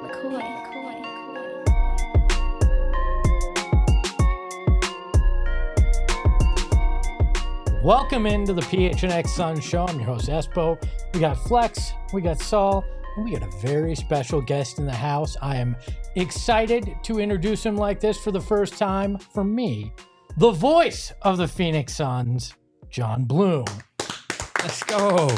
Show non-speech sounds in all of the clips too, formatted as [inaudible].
McCoy. McCoy. Welcome into the PHNX Sun Show. I'm your host, Espo. We got Flex, we got Saul, and we got a very special guest in the house. I am excited to introduce him like this for the first time for me, the voice of the Phoenix Suns, Jon Bloom. Let's go.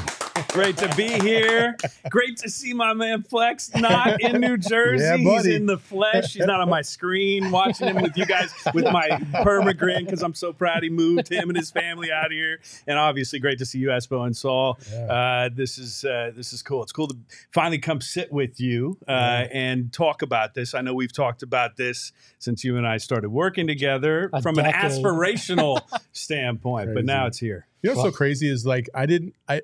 Great to be here. Great to see my man Flex not in New [laughs] Jersey. Yeah, He's in the flesh. He's not on my screen watching him with you guys with my [laughs] permagrin because I'm so proud he moved him and his family out here. And obviously, great to see you, Espo and Saul. Uh, this is uh, this is cool. It's cool to finally come sit with you uh, and talk about this. I know we've talked about this since you and I started working together A from an aspirational [laughs] standpoint, but now it's here. You know what's so crazy is like I didn't I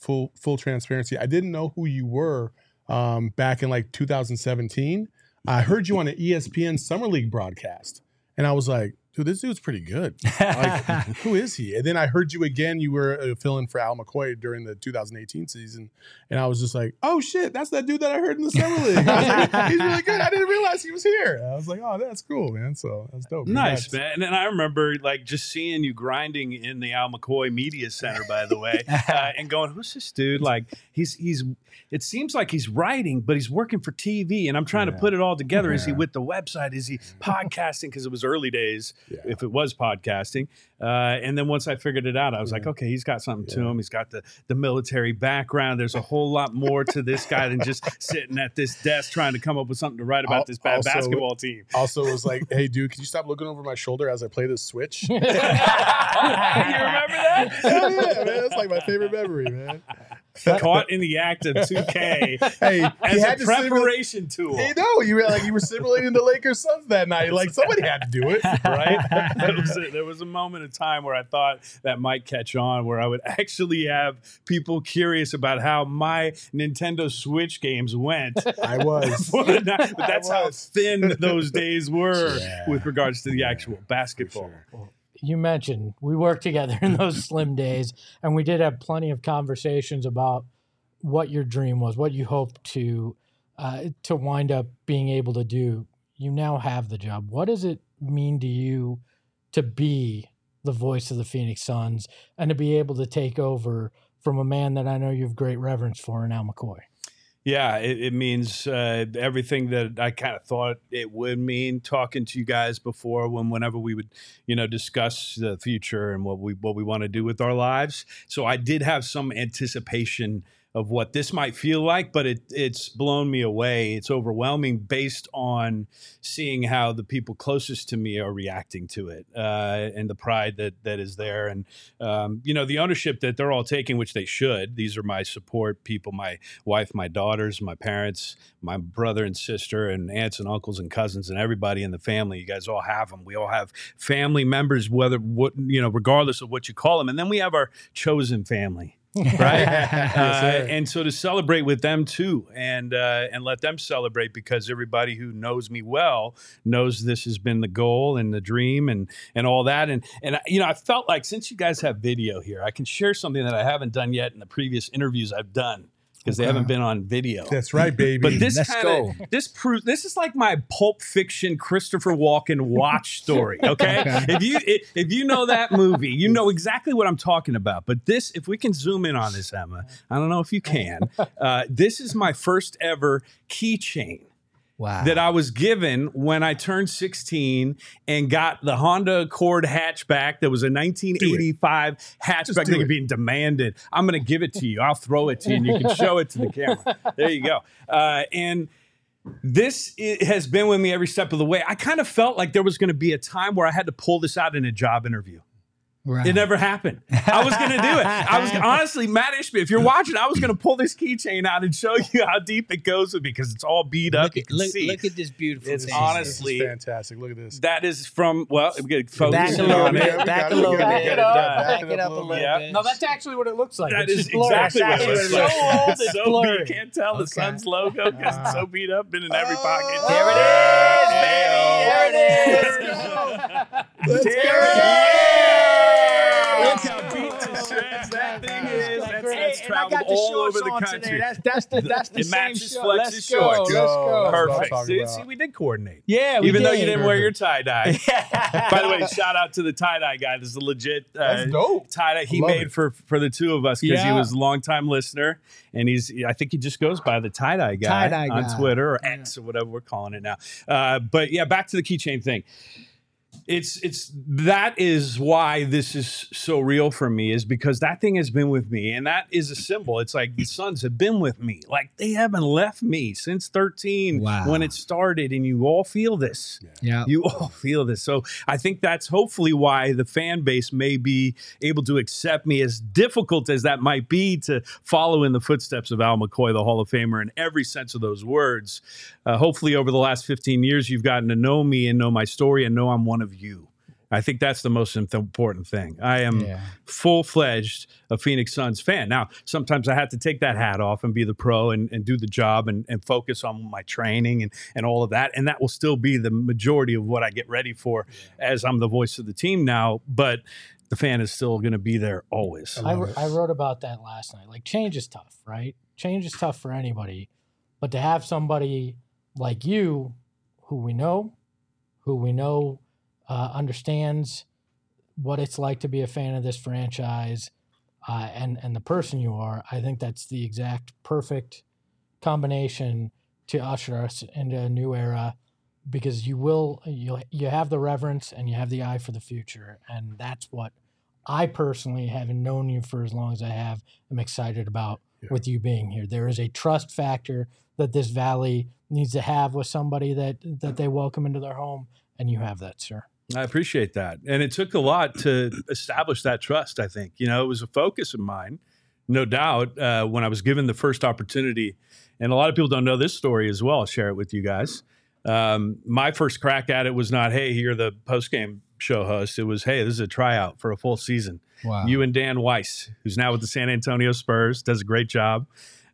full full transparency. I didn't know who you were um, back in like 2017. I heard you on an ESPN Summer League broadcast, and I was like, "Dude, this dude's pretty good. [laughs] Like, who is he?" And then I heard you again. You were uh, filling for Al McCoy during the 2018 season, and I was just like, "Oh shit, that's that dude that I heard in the Summer League. Like, He's really good. I didn't realize he was here." And I was like, "Oh, that's cool, man. So that's dope. Nice, Congrats. man. And then I remember like just seeing you grinding in the Al McCoy Media Center, by the way, [laughs] uh, and going, "Who's this dude?" Like he's he's. It seems like he's writing, but he's working for TV, and I'm trying to put it all together. Is he with the website? Is he podcasting? Because it was early days, Yeah. if it was podcasting. Uh, and then once I figured it out, I was like, okay, he's got something to him. He's got the the military background. There's a whole lot more to this guy than just [laughs] sitting at this desk trying to come up with something to write about Al- this bad also- basketball team. Also, was like, "Hey, dude, can you stop looking over my shoulder as I play this Switch?" [laughs] you remember that? Hell [laughs] yeah, man. That's like my favorite memory, man. Caught in the act of 2K [laughs] Hey, as he a had to preparation tool. Hey, no, you were like you were simulating the Lakers Suns that night. Like somebody had to do it, [laughs] Right? There was, a, there was a moment of time where I thought that might catch on, where I would actually have people curious about how my Nintendo Switch games went. I was. [laughs] but that's how thin those days were Yeah. with regards to the actual basketball. You mentioned we worked together in those [laughs] slim days, and we did have plenty of conversations about what your dream was, what you hoped to uh, to wind up being able to do. You now have the job. What does it mean to you to be the voice of the Phoenix Suns and to be able to take over from a man that I know you have great reverence for in Al McCoy? Yeah, it, it means uh, everything that I kind of thought it would mean. Talking to you guys before, when whenever we would, you know, discuss the future and what we what we want to do with our lives. So I did have some anticipation of what this might feel like, but it it's blown me away. It's overwhelming based on seeing how the people closest to me are reacting to it uh, and the pride that that is there, and um, you know the ownership that they're all taking, which they should. These are my support people, my wife, my daughters, my parents, my brother and sister, and aunts and uncles and cousins, and everybody in the family. You guys all have them. We all have family members, whether what you know, regardless of what you call them, and then we have our chosen family [laughs] right? Yes, uh, and so to celebrate with them too, and uh, and let them celebrate because everybody who knows me well knows this has been the goal and the dream and and all that. And and you know, I felt like since you guys have video here, I can share something that I haven't done yet in the previous interviews I've done because they haven't been on video. That's right, [laughs] baby. But this Let's kind go. of this proves this is like my Pulp Fiction Christopher Walken watch [laughs] story. Okay, if you if, if you know that movie, you know exactly what I'm talking about. But this, if we can zoom in on this, Emma, I don't know if you can. Uh, this is my first ever keychain Wow. that I was given when I turned 16 and got the Honda Accord hatchback that was a 1985 hatchback thing being demanded. I'm going to give it to you. I'll throw it to you and you can [laughs] show it to the camera. There you go. Uh, and this has been with me every step of the way. I kind of felt like there was going to be a time where I had to pull this out in a job interview. Right. It never happened. I was going to do it. I was [laughs] honestly, Mat Ishbia, if you're watching, I was going to pull this keychain out and show you how deep it goes with me because it's all beat up. look, you at, can look, see. look at this beautiful It's thing. honestly- This is fantastic. Look at this. That is from well, we get Back focusing a little bit. it. We Back a little bit. it, it up, Back it up a little Yeah. bit. No, that's actually what it looks like. That It's is just blurry. exactly what it [laughs] It's looks so like. old, It's it's so blurry. beat. Can't tell the Suns logo because it's so ah. beat up, been in every ah. pocket. There it is, baby. There it is. Let's There go. it is. Traveled got the all shorts over the on country. Today. That's that's the that's the It same matches short. Flex's Let's go. Let's go. that's what I'm Perfect. See, see, we did coordinate. Yeah, we Even though you did. didn't wear your tie dye. [laughs] By the way, shout out to the tie dye guy. This is a legit uh, tie dye he made it. for for the two of us because he was a longtime listener, and he's I think he just goes by the tie dye guy Tie-dye on guy. Twitter or X or whatever we're calling it now. Uh, but yeah, back to the keychain thing. It's it's that is why this is so real for me is because that thing has been with me and that is a symbol. It's like the Suns have been with me. Like they haven't left me since 13 Wow. when it started and you all feel this. yeah. You all [laughs] feel this. So I think that's hopefully why the fan base may be able to accept me as difficult as that might be to follow in the footsteps of Al McCoy, the Hall of Famer, in every sense of those words. Uh, hopefully, over the last 15 years, you've gotten to know me and know my story and know I'm one of you. I think that's the most important thing. I am Yeah. full fledged a Phoenix Suns fan. Now, sometimes I have to take that hat off and be the pro and, and do the job and, and focus on my training and, and all of that. And that will still be the majority of what I get ready for as I'm the voice of the team now. But the fan is still going to be there always. I, love wr- it. I wrote about that last night. Like change is tough, right? Change is tough for anybody, but to have somebody like you, who we know, who we know uh, understands what it's like to be a fan of this franchise, uh, and and the person you are, I think that's the exact perfect combination to usher us into a new era because you will you you have the reverence and you have the eye for the future. And that's what I personally having known you for as long as I have am excited about Yeah. with you being here. There is a trust factor that this valley needs to have with somebody that that they welcome into their home and you have that sir I appreciate that. And it took a lot to establish that trust, I think. You know, it was a focus of mine, no doubt, uh, when I was given the first opportunity. And a lot of people don't know this story as well. I'll share it with you guys. Um, my first crack at it was not, hey, you're the post game show host. It was, hey, this is a tryout for a full season. Wow. You and Dan Weiss, who's now with the San Antonio Spurs, does a great job.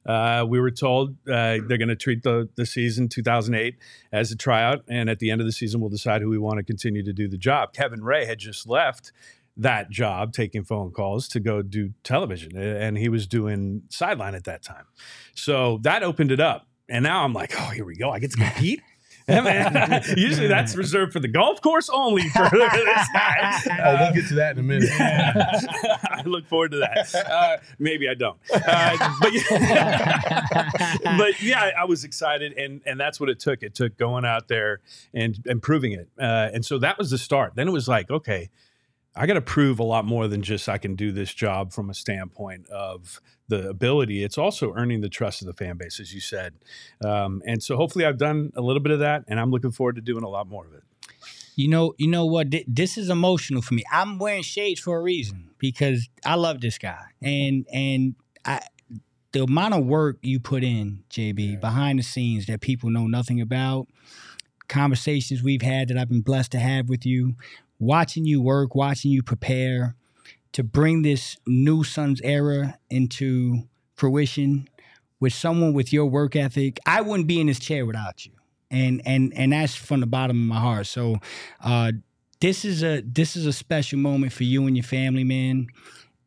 Uh, we were told uh, they're going to treat the, the season 2008 as a tryout, and at the end of the season, we'll decide who we want to continue to do the job. Kevin Ray had just left that job, taking phone calls to go do television, and he was doing sideline at that time. So that opened it up, and now I'm like, oh, here we go. I get to [laughs] compete. Yeah, man. [laughs] Usually that's reserved for the golf course only for [laughs] this guy. Oh, we'll get to that in a minute. [laughs] I look forward to that. Uh, maybe I don't. Uh, but, but yeah, I was excited, and and that's what it took. It took going out there and and proving it. Uh, and so that was the start. Then it was like, okay, I got to prove a lot more than just I can do this job from a standpoint of the ability. It's also earning the trust of the fan base, as you said. Um, and so hopefully I've done a little bit of that, and I'm looking forward to doing a lot more of it. You know, you know what? This is emotional for me. I'm wearing shades for a reason because I love this guy, and and I, the amount of work you put in, JB, behind the scenes that people know nothing about, conversations we've had that I've been blessed to have with you, watching you work, watching you prepare to bring this new Suns era into fruition with someone with your work ethic. I wouldn't be in this chair without you and and and that's from the bottom of my heart. So, uh, this is a this is a special moment for you and your family, man.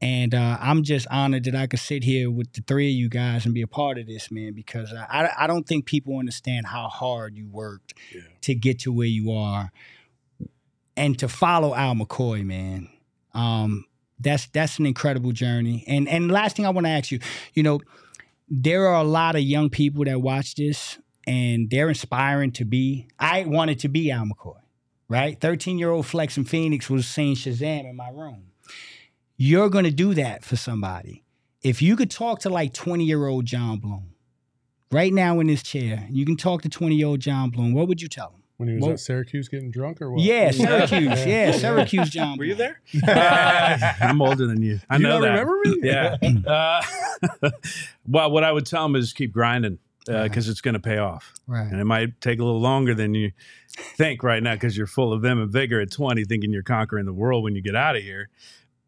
And uh, I'm just honored that I could sit here with the three of you guys and be a part of this, man. Because I I, don't think people understand how hard you worked Yeah. to get to where you are, and to follow Al McCoy, man. Um, that's that's an incredible journey. And and last thing I want to ask you, you know, there are a lot of young people that watch this and they're inspiring to be. I wanted to be Al McCoy, right? 13 year old Flex in Phoenix was saying Shazam in my room. You're to do that for somebody. If you could talk to like 20 year old Jon Bloom right now in this chair, you can talk to 20 year old Jon Bloom, what would you tell him? When he was Well- at Syracuse getting drunk or what? Yeah, Syracuse. yeah, [laughs] Syracuse Jon Were you there? [laughs] Uh, I'm older than you. I you know don't that. remember me? Yeah. [laughs] Uh, well, what I would tell them is keep grinding because it's going to pay off. Right. And it might take a little longer than you think right now because you're full of vim and vigor at 20, thinking you're conquering the world when you get out of here.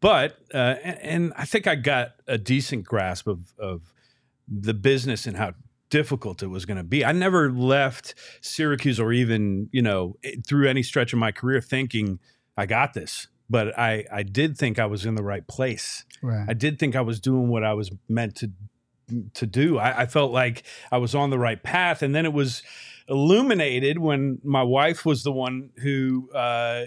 But, uh, and, and I think I got a decent grasp of, of the business and how difficult it was going to be. I never left Syracuse or even, you know, through any stretch of my career thinking I got this but I I did think I was in the right place. Right. I did think I was doing what I was meant to to do. I, I felt like I was on the right path, and then it was illuminated when my wife was the one who uh,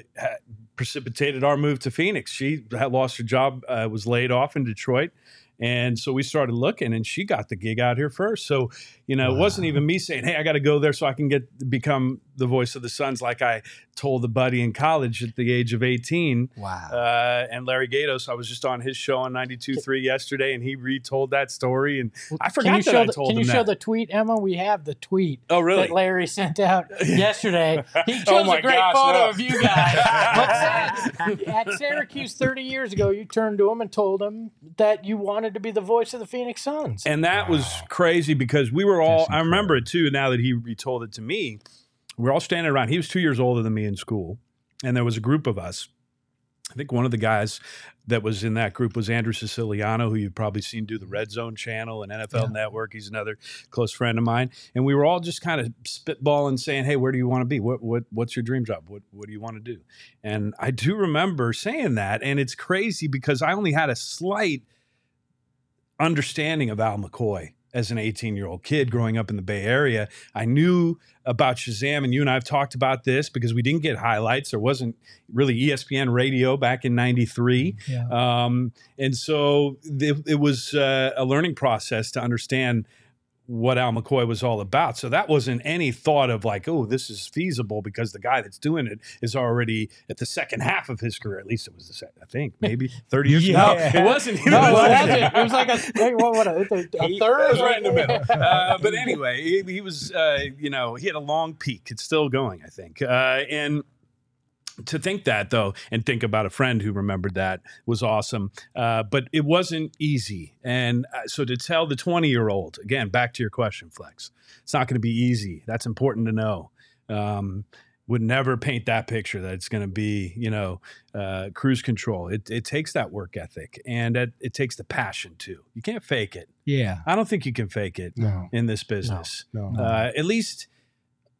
precipitated our move to Phoenix. She had lost her job, uh, was laid off in Detroit. And so we started looking, and she got the gig out here first. So, you know, it wasn't even me saying, "Hey, I got to go there so I can get become the voice of the Suns," like I told the buddy in college at the age of eighteen. Wow. Uh, and Larry Gatos, I was just on his show on 92.3 yesterday, and he retold that story. And I forgot that show I the, told Can you show that. the tweet, Emma? We have the tweet oh, really? that Larry sent out [laughs] yesterday. He chose Oh a great gosh, photo no. of you guys. [laughs] At Syracuse 30 years ago, you turned to him and told him that you wanted to be the voice of the Phoenix Suns. And that was crazy because we were all, I remember it too, now that he retold it to me. We are all standing around. He was two years older than me in school. And there was a group of us. I think one of the guys that was in that group was Andrew Siciliano, who you've probably seen do the Red Zone channel and NFL Network. He's another close friend of mine. And we were all just kind of spitballing, saying, "Hey, where do you want to be? What what what's your dream job? What what do you want to do?" And I do remember saying that, and it's crazy because I only had a slight understanding of Al McCoy as an 18 year old kid growing up in the Bay Area. I knew about Shazam, and you and I have talked about this because we didn't get highlights. There wasn't really ESPN radio back in 93. Yeah. Um, and so it, it was uh, a learning process to understand what Al McCoy was all about. So that wasn't any thought of like, oh, this is feasible because the guy that's doing it is already at the second half of his career. At least it was the second, I think, maybe [laughs] 30 years ago. Yeah. [laughs] No, it wasn't. No, it it wasn't. It was like a, what, what, a, a It third? was right in the middle. Uh, but anyway, he, he was, uh, you know, he had a long peak. It's still going, I think. Uh, and to think that though, and think about a friend who remembered that was awesome. Uh, but it wasn't easy. And uh, so to tell the 20 year old, again, back to your question, Flex, it's not going to be easy. That's important to know. Um, would never paint that picture that it's going to be, you know, uh, cruise control. It, it takes that work ethic and it, it takes the passion too. You can't fake it. Yeah. I don't think you can fake it No, in this business. no. Uh, at least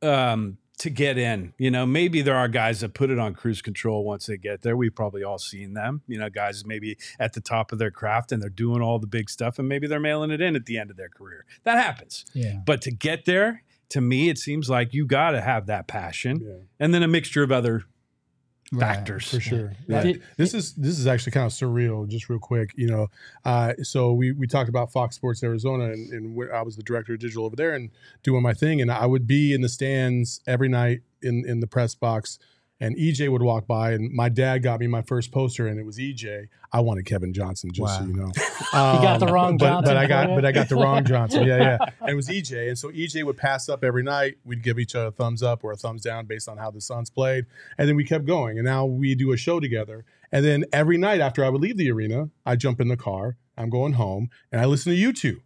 um, to get in. You know, maybe there are guys that put it on cruise control once they get there. We've probably all seen them. You know, guys maybe at the top of their craft and they're doing all the big stuff and maybe they're mailing it in at the end of their career. That happens. Yeah. But to get there, to me, it seems like you got to have that passion Yeah. and then a mixture of other Right. factors. for sure. Yeah. Yeah. Did- this is this is actually kind of surreal. Just real quick, you know. Uh, so we we talked about Fox Sports Arizona, and, and wh- I was the director of digital over there and doing my thing, and I would be in the stands every night in in the press box. And EJ would walk by, and my dad got me my first poster, and it was EJ. I wanted Kevin Johnson, just so you know. [laughs] You got the wrong but, Johnson But I got, but I got the wrong [laughs] Johnson. Yeah, yeah. And it was EJ, and so EJ would pass up every night. We'd give each other a thumbs up or a thumbs down based on how the Suns played, and then we kept going. And now we do a show together. And then every night after I would leave the arena, I jump in the car. I'm going home, and I listen to you two.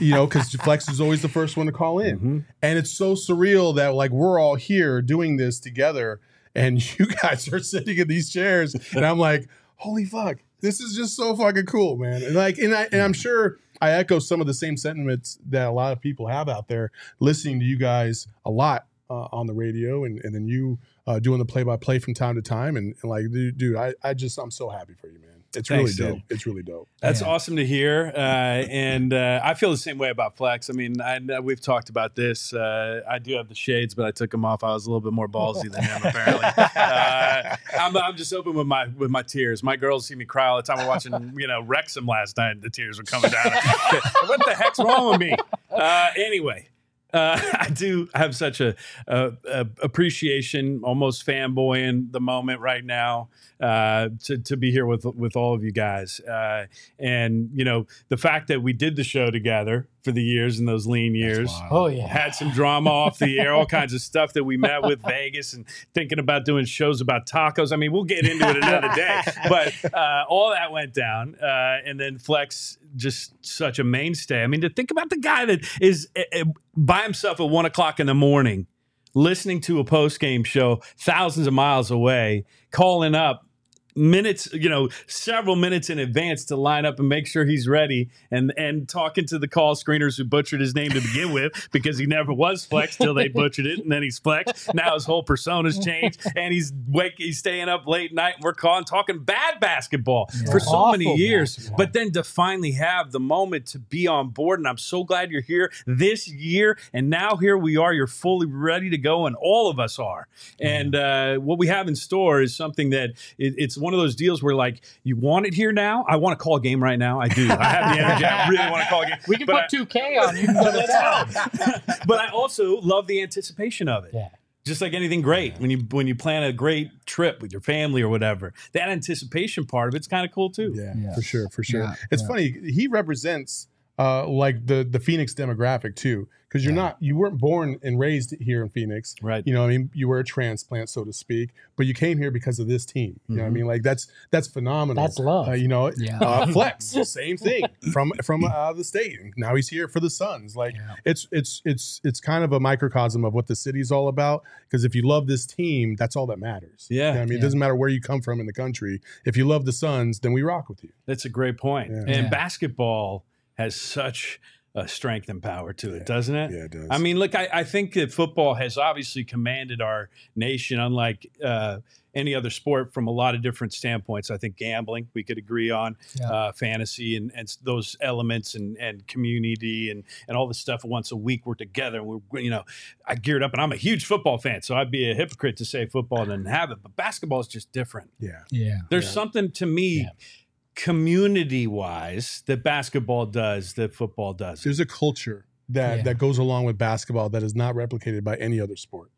you know, because Flex is always the first one to call in, Mhm. and it's so surreal that like we're all here doing this together, and [laughs] you guys are sitting in these chairs, and I'm like, holy fuck, this is just so fucking cool, man. And like, and I and I'm sure I echo some of the same sentiments that a lot of people have out there listening to you guys a lot uh, on the radio, and and then you uh, doing the play by play from time to time, and, and like, dude, dude, I I just I'm so happy for you, man. It's Thanks, really dude. dope. It's really dope. That's Yeah. awesome to hear, uh, and uh, I feel the same way about Flex. I mean, I, know we've talked about this. Uh, I do have the shades, but I took them off. I was a little bit more ballsy than him, apparently. [laughs] Uh, I'm, I'm just open with my with my tears. My girls see me cry all the time. We're watching, you know, Wrexham last night. The tears were coming down. [laughs] what the heck's wrong with me? Uh, anyway. Uh, [laughs] I do have such a, a, a appreciation, almost fanboy in the moment right now uh, to to be here with with all of you guys, uh, and you know the fact that we did the show together for the years and those lean years. Oh yeah. Had some drama off the air, all kinds of stuff that we met with [laughs] Vegas and thinking about doing shows about tacos. I mean, we'll get into it another [laughs] day, but uh, all that went down. Uh, and then Flex, just such a mainstay. I mean, to think about the guy that is uh, by himself at one o'clock in the morning, listening to a post game show thousands of miles away, calling up minutes, you know, several minutes in advance to line up and make sure he's ready and and talking to the call screeners who butchered his name to begin with because he never was flexed till they butchered it and then he's flexed. Now his whole persona's changed and he's wake he's staying up late night and we're calling talking bad basketball for so many years. basketball. But then to finally have the moment to be on board and I'm so glad you're here this year and now here we are you're fully ready to go and all of us are. And uh, what we have in store is something that it, it's one of those deals where like you want it here now. I want to call a game right now. I do. I have the energy. I really want to call a game. We can but put 2K on. You can go to town. But I also love the anticipation of it. Yeah. Just like anything great, when you when you plan a great trip with your family or whatever, that anticipation part of it's kind of cool too. Yeah, Yeah. for sure, for sure. Yeah, it's yeah. funny. He represents uh, like the the Phoenix demographic too, because you're Yeah. not you weren't born and raised here in Phoenix. Right. You know, what I mean, you were a transplant, so to speak, but you came here because of this team. You know, what I mean, like that's that's phenomenal. That's love. Uh, you know, Yeah. uh, [laughs] Flex, same thing from from uh, the state. Now he's here for the Suns. Like Yeah. it's it's it's it's kind of a microcosm of what the city's all about. Because if you love this team, that's all that matters. Yeah. You know what I mean, it doesn't matter where you come from in the country. If you love the Suns, then we rock with you. That's a great point. Yeah. And Yeah. basketball has such a strength and power to it, doesn't it? Yeah, it does. I mean, look, I, I think that football has obviously commanded our nation, unlike uh, any other sport, from a lot of different standpoints. I think gambling, we could agree on, Yeah. uh, fantasy, and, and those elements, and, and community, and and all the stuff. Once a week, we're together. And we're, you know, I geared up, and I'm a huge football fan, so I'd be a hypocrite to say football didn't have it. But basketball is just different. yeah. Yeah. There's Yeah. something to me. Yeah. Community wise, that basketball does, that football does. There's a culture that Yeah. that goes along with basketball that is not replicated by any other sport.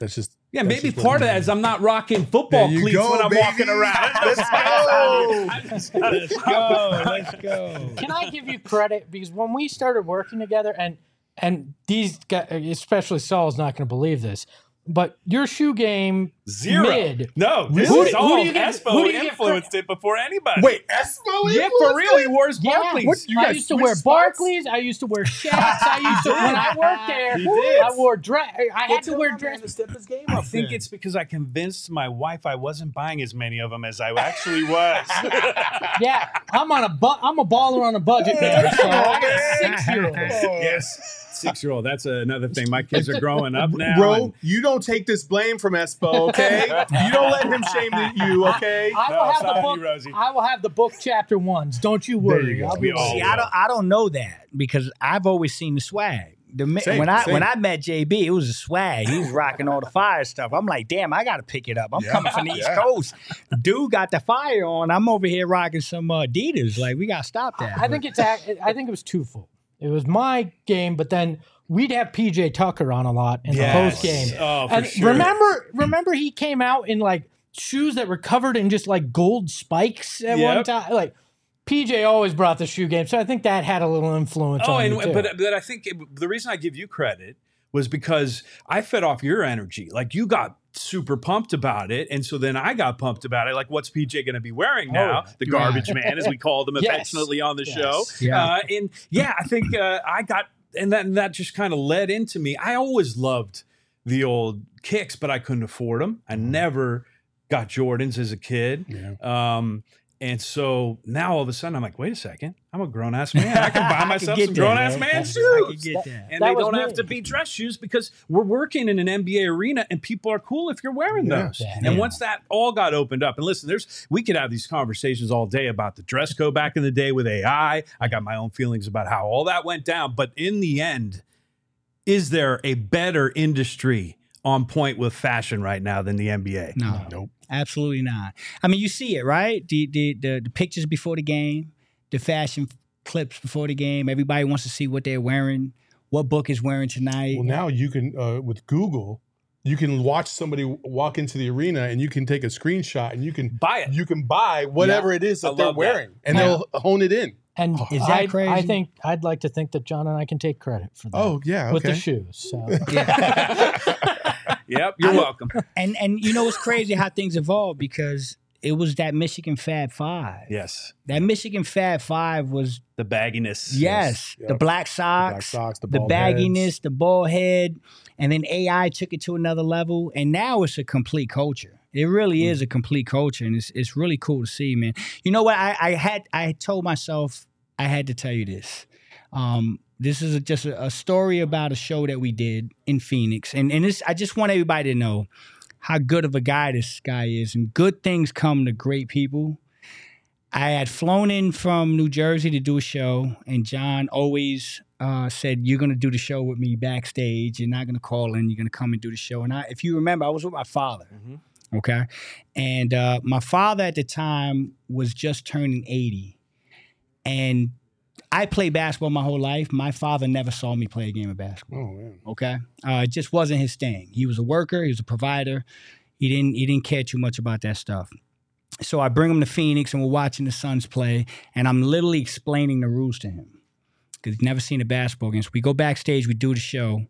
That's just Yeah, That's maybe just part of that is. is I'm not rocking football There cleats go, when I'm baby. walking around. [laughs] Let's [laughs] go. Let's go. Let's go. Can I give you credit because when we started working together, and and these guys, especially Saul's not going to believe this, but your shoe game Zero. mid. No, this Who is do- all who do you give- Espo who do you give influenced it before anybody. Wait, Espo? yeah, for real, he wears Yeah. Barkleys. What, you I guys used to wear spots? Barkleys. I used to wear Shaqs. I used to when I worked there. He did. I wore dress. I had to wear dress. to step his game I think it's because I convinced my wife I wasn't buying as many of them as I actually was. [laughs] Yeah, I'm on a bu- I'm a baller on a budget, [laughs] man. So I got six year old. yes, six year old. That's another thing. My kids are [laughs] growing up now. Bro, and- you don't take this blame from Espo, okay? you don't let him shame you, okay? I No, will it's have not the book. you, Rosie. I will have the book chapter ones. Don't you worry. you. I'll be We all. See, I don't, I don't know that because I've always seen the swag. The Same, when I same. when I met JB, it was a swag. He was rocking all the fire stuff. I'm like, damn, I got to pick it up. I'm Yeah, coming from the East yeah. Coast. Dude got the fire on. I'm over here rocking some uh, Adidas. Like, we got to stop that. I think it's. I think it was twofold. It was my game, but then we'd have PJ Tucker on a lot in Yes. the post game. Oh, for and sure. remember, remember he came out in like shoes that were covered in just like gold spikes at one time. Like PJ always brought the shoe game, so I think that had a little influence Oh, on and too. but but I think it, the reason I give you credit was because I fed off your energy. Like you got super pumped about it, and so then I got pumped about it. Like, what's PJ going to be wearing now? Oh, the yeah. garbage man, as we called him [laughs] Yes. affectionately on the Yes. show. Yeah. Uh, and yeah, I think uh, I got, and that and that just kind of led into me. I always loved the old kicks, but I couldn't afford them. I never got Jordans as a kid. Yeah. Um, and so now all of a sudden I'm like, wait a second, I'm a grown ass [laughs] man. I can buy I can myself get some grown ass man. man I can shoes. get that. And That they don't me. have to be dress shoes because we're working in an NBA arena and people are cool if you're wearing Yeah. those. Yeah. And Yeah. once that all got opened up, and listen, there's we could have these conversations all day about the dress code back in the day with AI. I got my own feelings about how all that went down. But in the end, is there a better industry on point with fashion right now than the NBA? No, Nope. Absolutely not. I mean, you see it, right? The, the the the pictures before the game, the fashion clips before the game. Everybody wants to see what they're wearing, what book is wearing tonight. Well, now you can, uh, with Google, you can watch somebody walk into the arena and you can take a screenshot and you can Buy it. you can buy whatever it is I that they're love that. wearing and Yeah. they'll hone it in. and Is that I, I think I'd like to think that Jon and I can take credit for that. Oh yeah, with the shoes. So [laughs] [laughs] Yep, you're I- welcome. and and you know it's crazy how things evolve because it was that Michigan Fab Five. Yes. That Michigan Fab Five was The bagginess. yes, Yep. the black The socks, black socks, the, the bagginess, heads. the ball head, and then AI took it to another level, and now it's a complete culture. It really is a complete culture, and it's it's really cool to see, man. You know what? I, I had I told myself I had to tell you this. Um, this is a, just a, a story about a show that we did in Phoenix, and and this I just want everybody to know how good of a guy this guy is, and good things come to great people. I had flown in from New Jersey to do a show, and Jon always uh, said, "You're gonna do the show with me backstage. You're not gonna call in. You're gonna come and do the show." And I, if you remember, I was with my father. Okay, and uh, my father at the time was just turning 80, and I played basketball my whole life. My father never saw me play a game of basketball. Oh. Okay, uh, it just wasn't his thing. He was a worker. He was a provider. He didn't. He didn't care too much about that stuff. So I bring him to Phoenix, and we're watching the Suns play, and I'm literally explaining the rules to him because he's never seen a basketball game. So we go backstage, we do the show,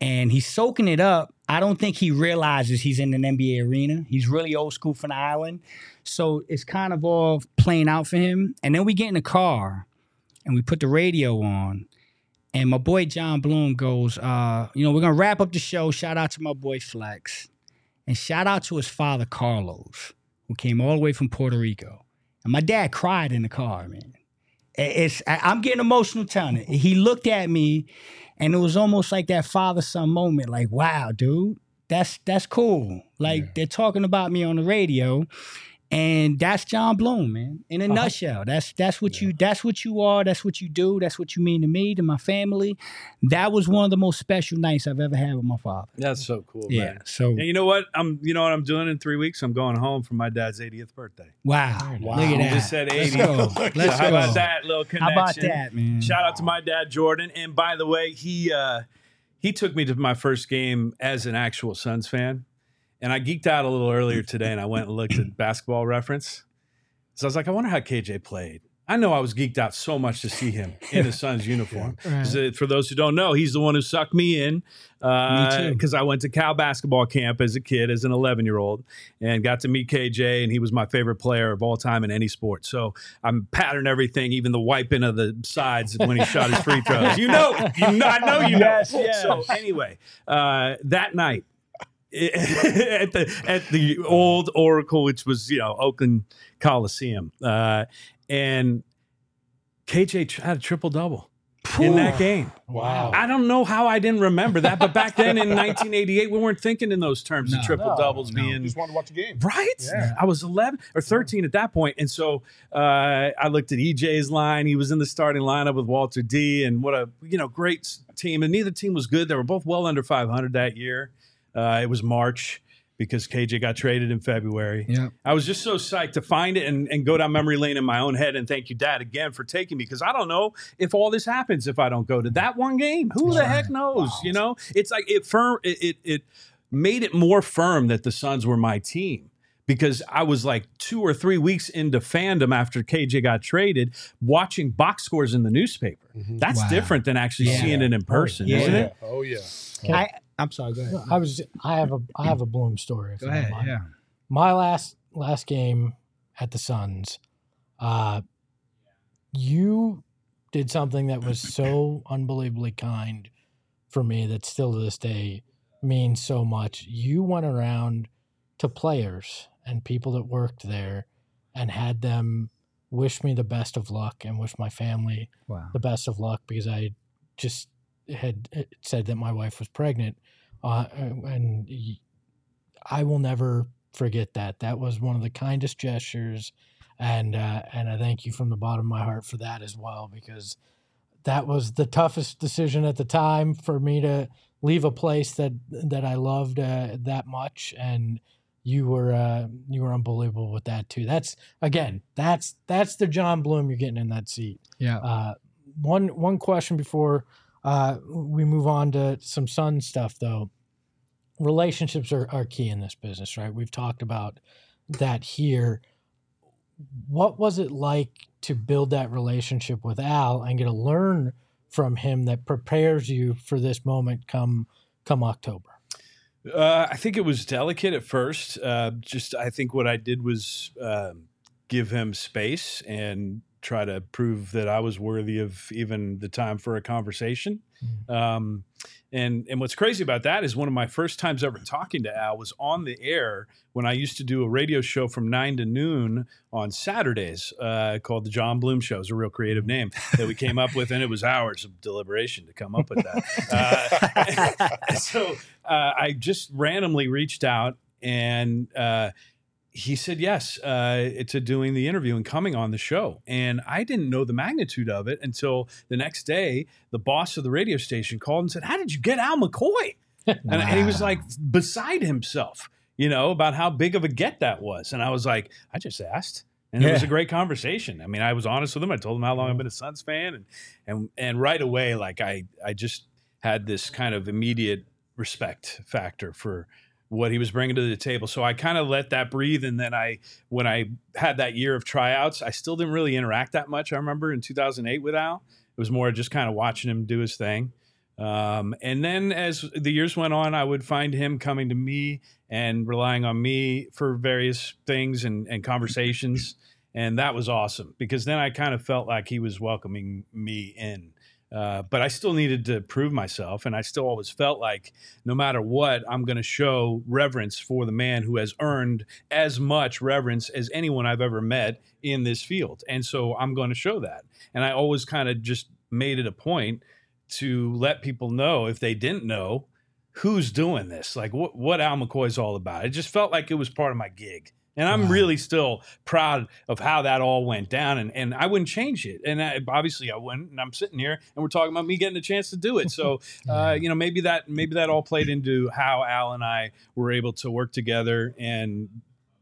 and he's soaking it up. I don't think he realizes he's in an NBA arena. He's really old school from the island, so it's kind of all playing out for him. And then we get in the car, and we put the radio on. And my boy Jon Bloom goes, uh, you know, we're gonna wrap up the show. Shout out to my boy Flex. And shout out to his father Carlos, who came all the way from Puerto Rico. And my dad cried in the car, man. It's I- I'm getting emotional telling it. He looked at me and it was almost like that father-son moment, like, wow, dude, that's that's cool. Like Yeah. they're talking about me on the radio. And that's Jon Bloom, man. In a Uh-huh. nutshell, that's that's what you that's what you are. That's what you do. That's what you mean to me, to my family. That was one of the most special nights I've ever had with my father. That's so cool, Yeah. man. So And you know what? I'm you know what I'm doing in three weeks? I'm going home for my dad's 80th birthday. wow, Wow. look at that. just said 80. Let's go. [laughs] Let's how go. about that little connection? How about that, man? Shout out to my dad Jordan. And by the way, he uh he took me to my first game as an actual Suns fan. And I geeked out a little earlier [laughs] today and I went and looked at basketball reference. So I was like, I wonder how KJ played. I know I was geeked out so much to see him in his [laughs] Suns uniform. uh, For those who don't know, he's the one who sucked me in because I went to Cal basketball camp as a kid, as an 11 year old, and got to meet KJ, and he was my favorite player of all time in any sport. So I'm pattern everything, even the wiping of the sides when he shot his free [laughs] throws. You know, you know, I know you know. Yes, yes. So anyway, uh, that night [laughs] at the at the old Oracle, which was you know Oakland Coliseum, uh, and KJ had a triple double in that game. Wow. I don't know how I didn't remember that, but back then in [laughs] 1988, we weren't thinking in those terms No. of triple No. doubles No. being Just wanted to watch the game. Right? Yeah. I was 11 or 13 at that point. And so uh, I looked at EJ's line. He was in the starting lineup with Walter D. And what a, you know, great team. And neither team was good. They were both well under 500 that year. Uh, it was March because KJ got traded in February. Yep. I was just so psyched to find it and, and go down memory lane in my own head. And thank you, Dad, again for taking me because I don't know if all this happens if I don't go to that one game. Who the heck knows? You know, it's like it firm. It, it it made it more firm that the Suns were my team because I was like two or three weeks into fandom after KJ got traded, watching box scores in the newspaper. That's Wow. different than actually Yeah. seeing it in person, Yeah. isn't oh, it? yeah. Oh yeah. I, I'm sorry. Go ahead. I was I have a I have a Bloom story. If Go you don't ahead. mind. Yeah. My last last game at the Suns, uh, you did something that was so [clears throat] unbelievably kind for me that still to this day means so much. You went around to players and people that worked there and had them wish me the best of luck and wish my family Wow. the best of luck because I just had uh, said that my wife was pregnant, uh, and I will never forget that. That was one of the kindest gestures, and uh, and I thank you from the bottom of my heart for that as well because that was the toughest decision at the time for me to leave a place that that I loved uh, that much and. You were uh, you were unbelievable with that too. That's again, that's that's the Jon Bloom you're getting in that seat. Yeah. Uh, one one question before uh, we move on to some Sun stuff, though. Relationships are, are key in this business, right? We've talked about that here. What was it like to build that relationship with Al and get to learn from him that prepares you for this moment come come October? Uh, I think it was delicate at first. Uh, just I think what I did was um give him space and try to prove that I was worthy of even the time for a conversation. Um, And and what's crazy about that is one of my first times ever talking to Al was on the air when I used to do a radio show from nine to noon on Saturdays uh, called the Jon Bloom Show. It's a real creative name that we came up with, and it was hours of deliberation to come up with that. [laughs] Uh, [laughs] so uh, I just randomly reached out and uh, he said yes uh, to doing the interview and coming on the show. And I didn't know the magnitude of it until the next day. The boss of the radio station called and said, "How did you get Al McCoy?" [laughs] and, and he was like beside himself, you know, about how big of a get that was. And I was like, I just asked. And it was a great conversation. I mean, I was honest with him. I told him how long I've been a Suns fan, and and and right away, like I I just had this kind of immediate respect factor for what he was bringing to the table. So I kind of let that breathe. And then I, when I had that year of tryouts, I still didn't really interact that much. I remember in 2008 with Al, it was more just kind of watching him do his thing. Um, and then as the years went on, I would find him coming to me and relying on me for various things and, and conversations. And that was awesome because then I kind of felt like he was welcoming me in. Uh, but I still needed to prove myself. And I still always felt like no matter what, I'm going to show reverence for the man who has earned as much reverence as anyone I've ever met in this field. And so I'm going to show that. And I always kind of just made it a point to let people know if they didn't know who's doing this, like what, what Al McCoy's all about. It just felt like it was part of my gig. And I'm Wow. really still proud of how that all went down, and, and I wouldn't change it. And I, obviously, I wouldn't. And I'm sitting here, and we're talking about me getting a chance to do it. So, [laughs] uh, you know, maybe that maybe that all played into how Al and I were able to work together and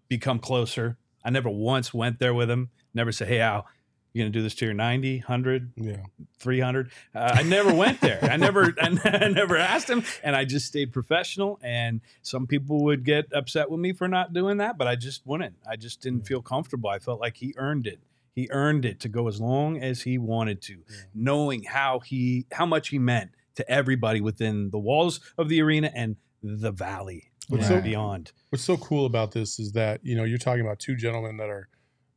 become closer. I never once went there with him. Never said, "Hey, Al, you gonna do this to your 90, 100, Yeah. 300 uh, i never went there. I never [laughs] I never asked him and i just stayed professional and some people would get upset with me for not doing that but i just wouldn't. I just didn't feel comfortable. I felt like he earned it. He earned it to go as long as he wanted to knowing how he how much he meant to everybody within the walls of the arena and the valley What's so- beyond. What's so cool about this is that you know you're talking about two gentlemen that are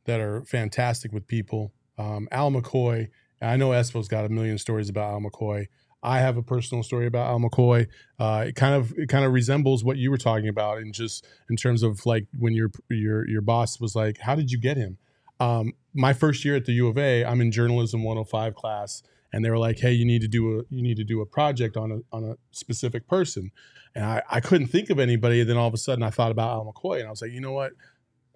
that are fantastic with people. Um, Al McCoy. I know Espo's got a million stories about Al McCoy. I have a personal story about Al McCoy. Uh, it kind of it kind of resembles what you were talking about, in just in terms of like when your your your boss was like, "How did you get him?" Um, my first year at the U of A, I'm in journalism 105 class, and they were like, "Hey, you need to do a you need to do a project on a on a specific person," and I, I couldn't think of anybody. And then all of a sudden, I thought about Al McCoy, and I was like, "You know what?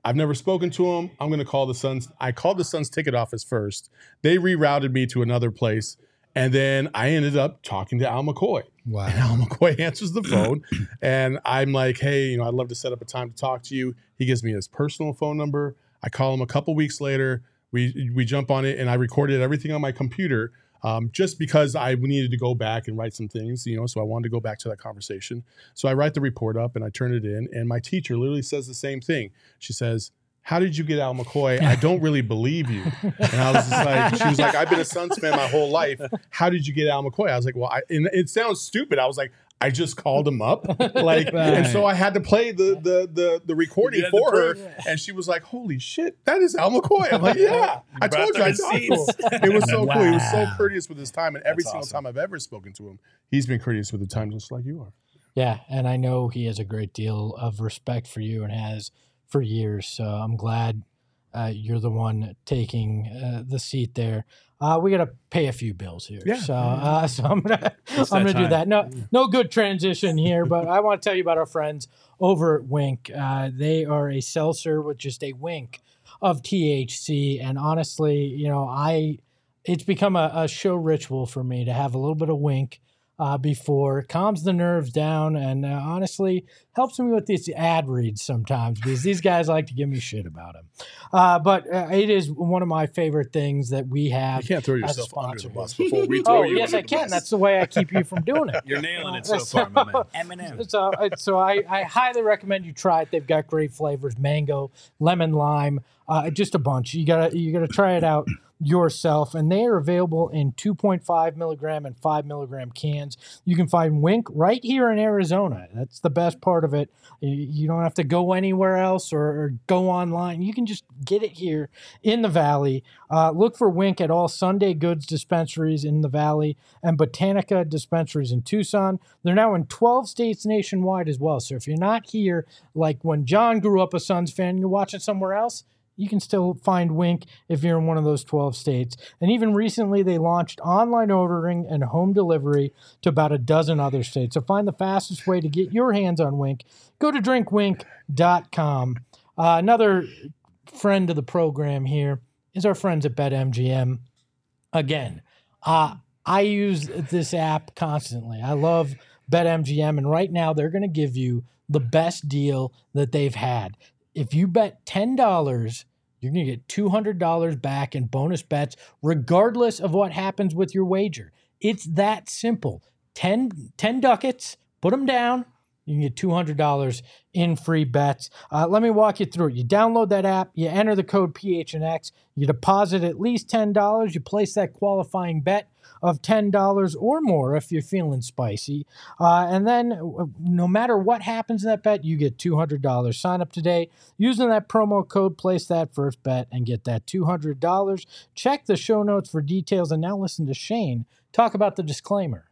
I've never spoken to him. I'm going to call the Suns. I called the Suns ticket office first. They rerouted me to another place, and then I ended up talking to Al McCoy. Wow. And Al McCoy [laughs] answers the phone, and I'm like, "Hey, you know, I'd love to set up a time to talk to you." He gives me his personal phone number. I call him a couple weeks later. We we jump on it, and I recorded everything on my computer, um, just because I needed to go back and write some things, you know. So I wanted to go back to that conversation. So I write the report up and I turn it in, and my teacher literally says the same thing. She says. How did you get Al McCoy? I don't really believe you. And I was just like, she was like, I've been a Suns fan my whole life. How did you get Al McCoy? I was like, well, I, and it sounds stupid. I was like, I just called him up, [laughs] like, and so I had to play the the the, the recording You had to for her, prove and she was like, "Holy shit, that is Al McCoy!" I'm like, [laughs] "Yeah, I told you, I talked to him." It was so cool. He was so courteous with his time, and every That's single awesome. time I've ever spoken to him, he's been courteous with the time, just like you are. Yeah, and I know he has a great deal of respect for you and has for years. So I'm glad uh, you're the one taking uh, the seat there. Uh, we got to pay a few bills here. Yeah. So, uh, [laughs] so I'm gonna It's I'm gonna do that. No, no good transition here, but I want to tell you about our friends over at Wynk. Uh, they are a seltzer with just a wink of THC, and honestly, you know, I it's become a, a show ritual for me to have a little bit of wink uh, before calms the nerves down and uh, honestly helps me with these ad reads sometimes because these guys like to give me shit about them. Uh, but uh, it is one of my favorite things that we have. You can't throw yourself under the bus before we [laughs] throw Oh you. yes, I can. bus. That's the way I keep you from doing it. [laughs] You're nailing it [laughs] so far, my man. Eminem. So, uh, so I, I highly recommend you try it. They've got great flavors: mango, lemon, lime, uh, just a bunch. You gotta you gotta try it out. [clears throat] yourself. And they are available in 2.5 milligram and 5 milligram cans. You can find Wynk right here in Arizona. That's the best part of it. You don't have to go anywhere else or, or go online. You can just get it here in the Valley. Uh, look for Wynk at all Sunday Goods dispensaries in the Valley and Botanica dispensaries in Tucson. They're now in 12 states nationwide as well. So if you're not here, like when Jon grew up a Suns fan, you're watching somewhere else, you can still find Wynk if you're in one of those 12 states. And even recently, they launched online ordering and home delivery to about a dozen other states. So find the fastest way to get your hands on Wynk. Go to drinkwynk.com. Uh, another friend of the program here is our friends at BetMGM. Again, uh, I use this app constantly. I love BetMGM, and right now they're going to give you the best deal that they've had if you bet $10, you're going to get $200 back in bonus bets, regardless of what happens with your wager. It's that simple. 10, 10 ducats, put them down. You can get $200 in free bets. Uh, let me walk you through it. You download that app, you enter the code PHNX, you deposit at least $10, you place that qualifying bet of $10 or more if you're feeling spicy. Uh, and then uh, no matter what happens in that bet, you get $200. Sign up today using that promo code, place that first bet, and get that $200. Check the show notes for details. And now listen to Shane talk about the disclaimer.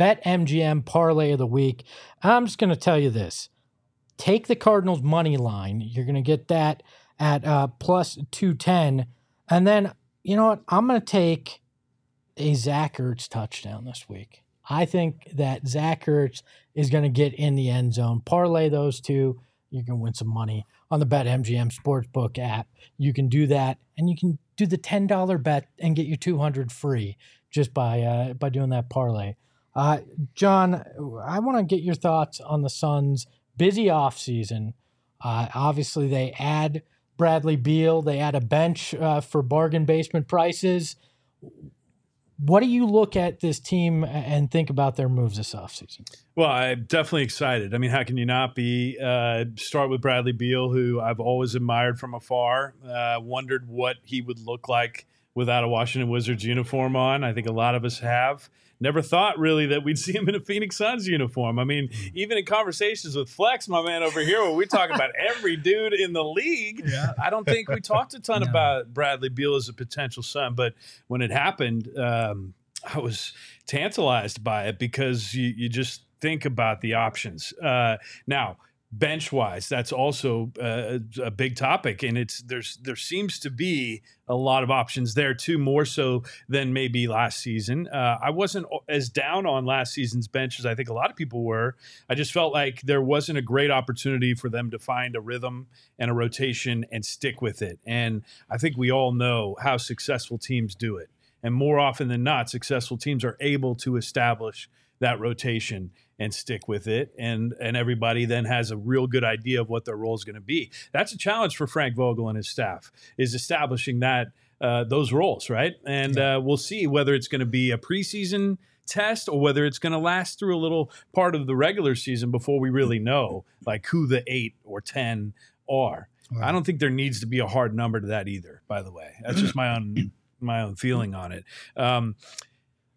Bet MGM parlay of the week. I'm just going to tell you this take the Cardinals money line. You're going to get that at uh, plus 210. And then, you know what? I'm going to take a Zach Ertz touchdown this week. I think that Zach Ertz is going to get in the end zone. Parlay those two. You can win some money on the Bet MGM Sportsbook app. You can do that, and you can do the ten dollar bet and get your two hundred free just by uh, by doing that parlay. Uh, Jon, I want to get your thoughts on the Suns' busy offseason. Uh, obviously, they add Bradley Beal, they add a bench uh, for bargain basement prices. What do you look at this team and think about their moves this offseason? Well, I'm definitely excited. I mean, how can you not be? Uh, start with Bradley Beal, who I've always admired from afar. Uh, wondered what he would look like without a Washington Wizards uniform on. I think a lot of us have never thought really that we'd [laughs] see him in a Phoenix Suns uniform. I mean, even in conversations with Flex, my man over here, where we talk about [laughs] every dude in the league, yeah. I don't think we talked a ton [laughs] no. about Bradley Beal as a potential Sun. But when it happened, um, I was tantalized by it because you, you just think about the options. Uh, now, bench wise that's also uh, a big topic and it's there's there seems to be a lot of options there too more so than maybe last season. Uh, i wasn't as down on last season's bench as i think a lot of people were. I just felt like there wasn't a great opportunity for them to find a rhythm and a rotation and stick with it and i think we all know how successful teams do it and more often than not successful teams are able to establish that rotation and stick with it. And and everybody then has a real good idea of what their role is going to be. That's a challenge for frank vogel and his staff is establishing that uh, those roles right? And yeah. uh, we'll see whether it's going to be a preseason test or whether it's going to last through a little part of the regular season before we really know like who the eight or ten are. Right. i don't think there needs to be a hard number to that either by the way. That's just my own my own feeling on it. Um,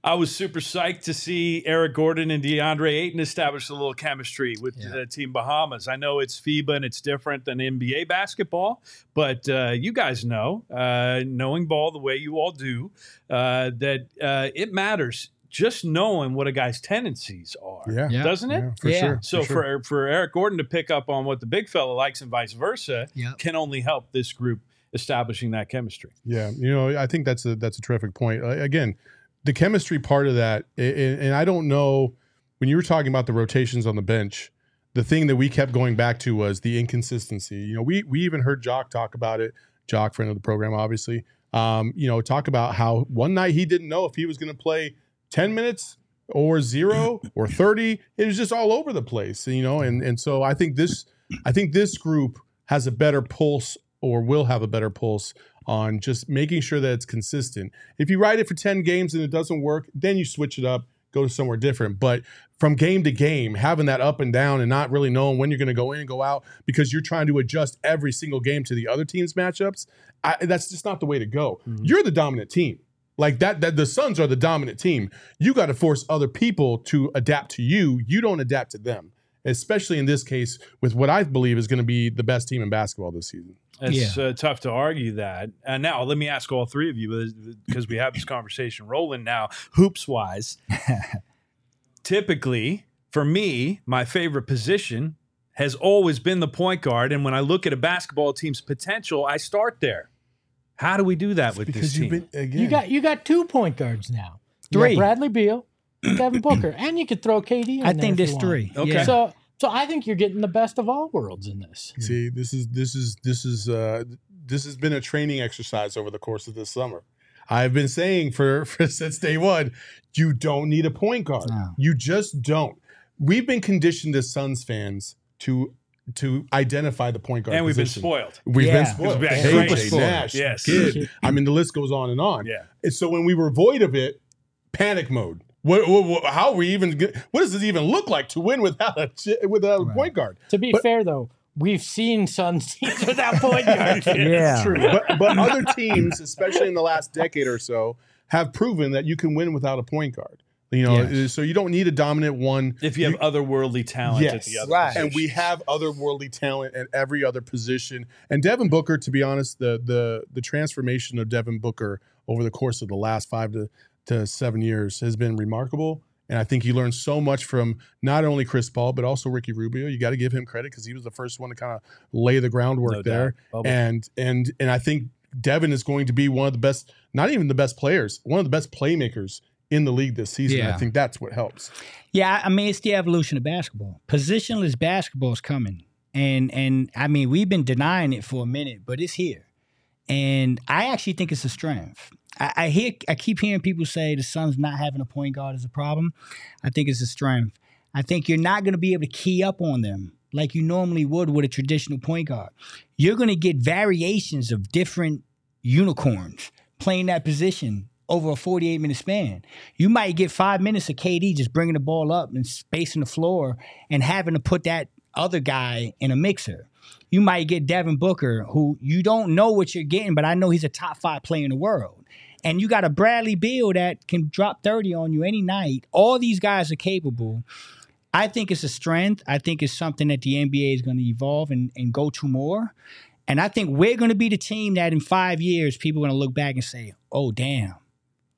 I was super psyched to see Eric Gordon and DeAndre Ayton establish a little chemistry with yeah. Team Bahamas. I know it's FIBA and it's different than NBA basketball, but uh, you guys know, uh, knowing ball the way you all do, uh, that uh, it matters just knowing what a guy's tendencies are, yeah. doesn't it? Yeah, for yeah. sure. So for, sure. for for Eric Gordon to pick up on what the big fella likes and vice versa yep. can only help this group establishing that chemistry. Yeah, you know, I think that's a that's a terrific point. again the chemistry part of that, and, and I don't know when you were talking about the rotations on the bench, the thing that we kept going back to was the inconsistency. You know, we we even heard Jock talk about it. Jock, friend of the program, obviously, Um, you know, talk about how one night he didn't know if he was going to play 10 minutes or zero or 30. It was just all over the place, you know, and and so I think this I think this group has a better pulse or will have a better pulse on just making sure that it's consistent. If you ride it for 10 games and it doesn't work, then you switch it up, go to somewhere different. But from game to game, having that up and down and not really knowing when you're going to go in and go out because you're trying to adjust every single game to the other team's matchups, I, that's just not the way to go. Mm-hmm. You're the dominant team. Like that, that the Suns are the dominant team. You got to force other people to adapt to you. You don't adapt to them, especially in this case with what I believe is going to be the best team in basketball this season. It's uh, tough to argue that. And now let me ask all three of you because we have this conversation rolling now, hoops wise. [laughs] Typically, for me, my favorite position has always been the point guard. And when I look at a basketball team's potential, I start there. How do we do that with this team? you've been again. You got you got two point guards now. You got Three. Bradley Beal, and [clears throat] Devin Booker, and you could throw KD. In I there think if there's three. Okay. Yeah. So so I think you're getting the best of all worlds in this. See, this is this is this is uh this has been a training exercise over the course of this summer. I've been saying for, [laughs] for since day one, you don't need a point guard. No. You just don't. We've been conditioned as Suns fans to to identify the point guard. and we've been spoiled. We've Yeah. been spoiled. We've been Hey, great. Jay Spoiled. Nash, Yes. kid. [laughs] I mean, the list goes on and on. Yeah. And so when we were void of it, panic mode. What, what, what- how are we even? get- What does this even look like to win without a without a Right. point guard? To be But- fair though, we've seen Suns [laughs] teams without point [laughs] guards. Yeah. True, but but other teams, especially in the last decade or so, have proven that you can win without a point guard. You know, Yes. so you don't need a dominant one. If you have otherworldly talent at Yes. the other Right. and we have otherworldly talent at every other position. And Devin Booker, to be honest, the the the transformation of Devin Booker over the course of the last five to, to seven years has been remarkable. And I think he learned so much from not only Chris Paul but also Ricky Rubio. You got to give him credit because he was the first one to kind of lay the groundwork No there. And and and I think Devin is going to be one of the best, not even the best players, one of the best playmakers in the league this season. I think that's what helps. Yeah, I mean it's the evolution of basketball. Positionless basketball is coming, and and I mean we've been denying it for a minute, but it's here, and I actually think it's a strength. I, I hear I keep hearing people say the Suns not having a point guard is a problem. I think it's a strength. I think you're not going to be able to key up on them like you normally would with a traditional point guard. You're going to get variations of different unicorns playing that position over a 48 minute span. You might get five minutes of KD just bringing the ball up and spacing the floor and having to put that other guy in a mixer. You might get Devin Booker, who you don't know what you're getting, but I know he's a top five player in the world. And you got a Bradley Beal that can drop 30 on you any night. All these guys are capable. I think it's a strength. I think it's something that the NBA is going to evolve and, and go to more. And I think we're going to be the team that in five years people are going to look back and say, "Oh, damn,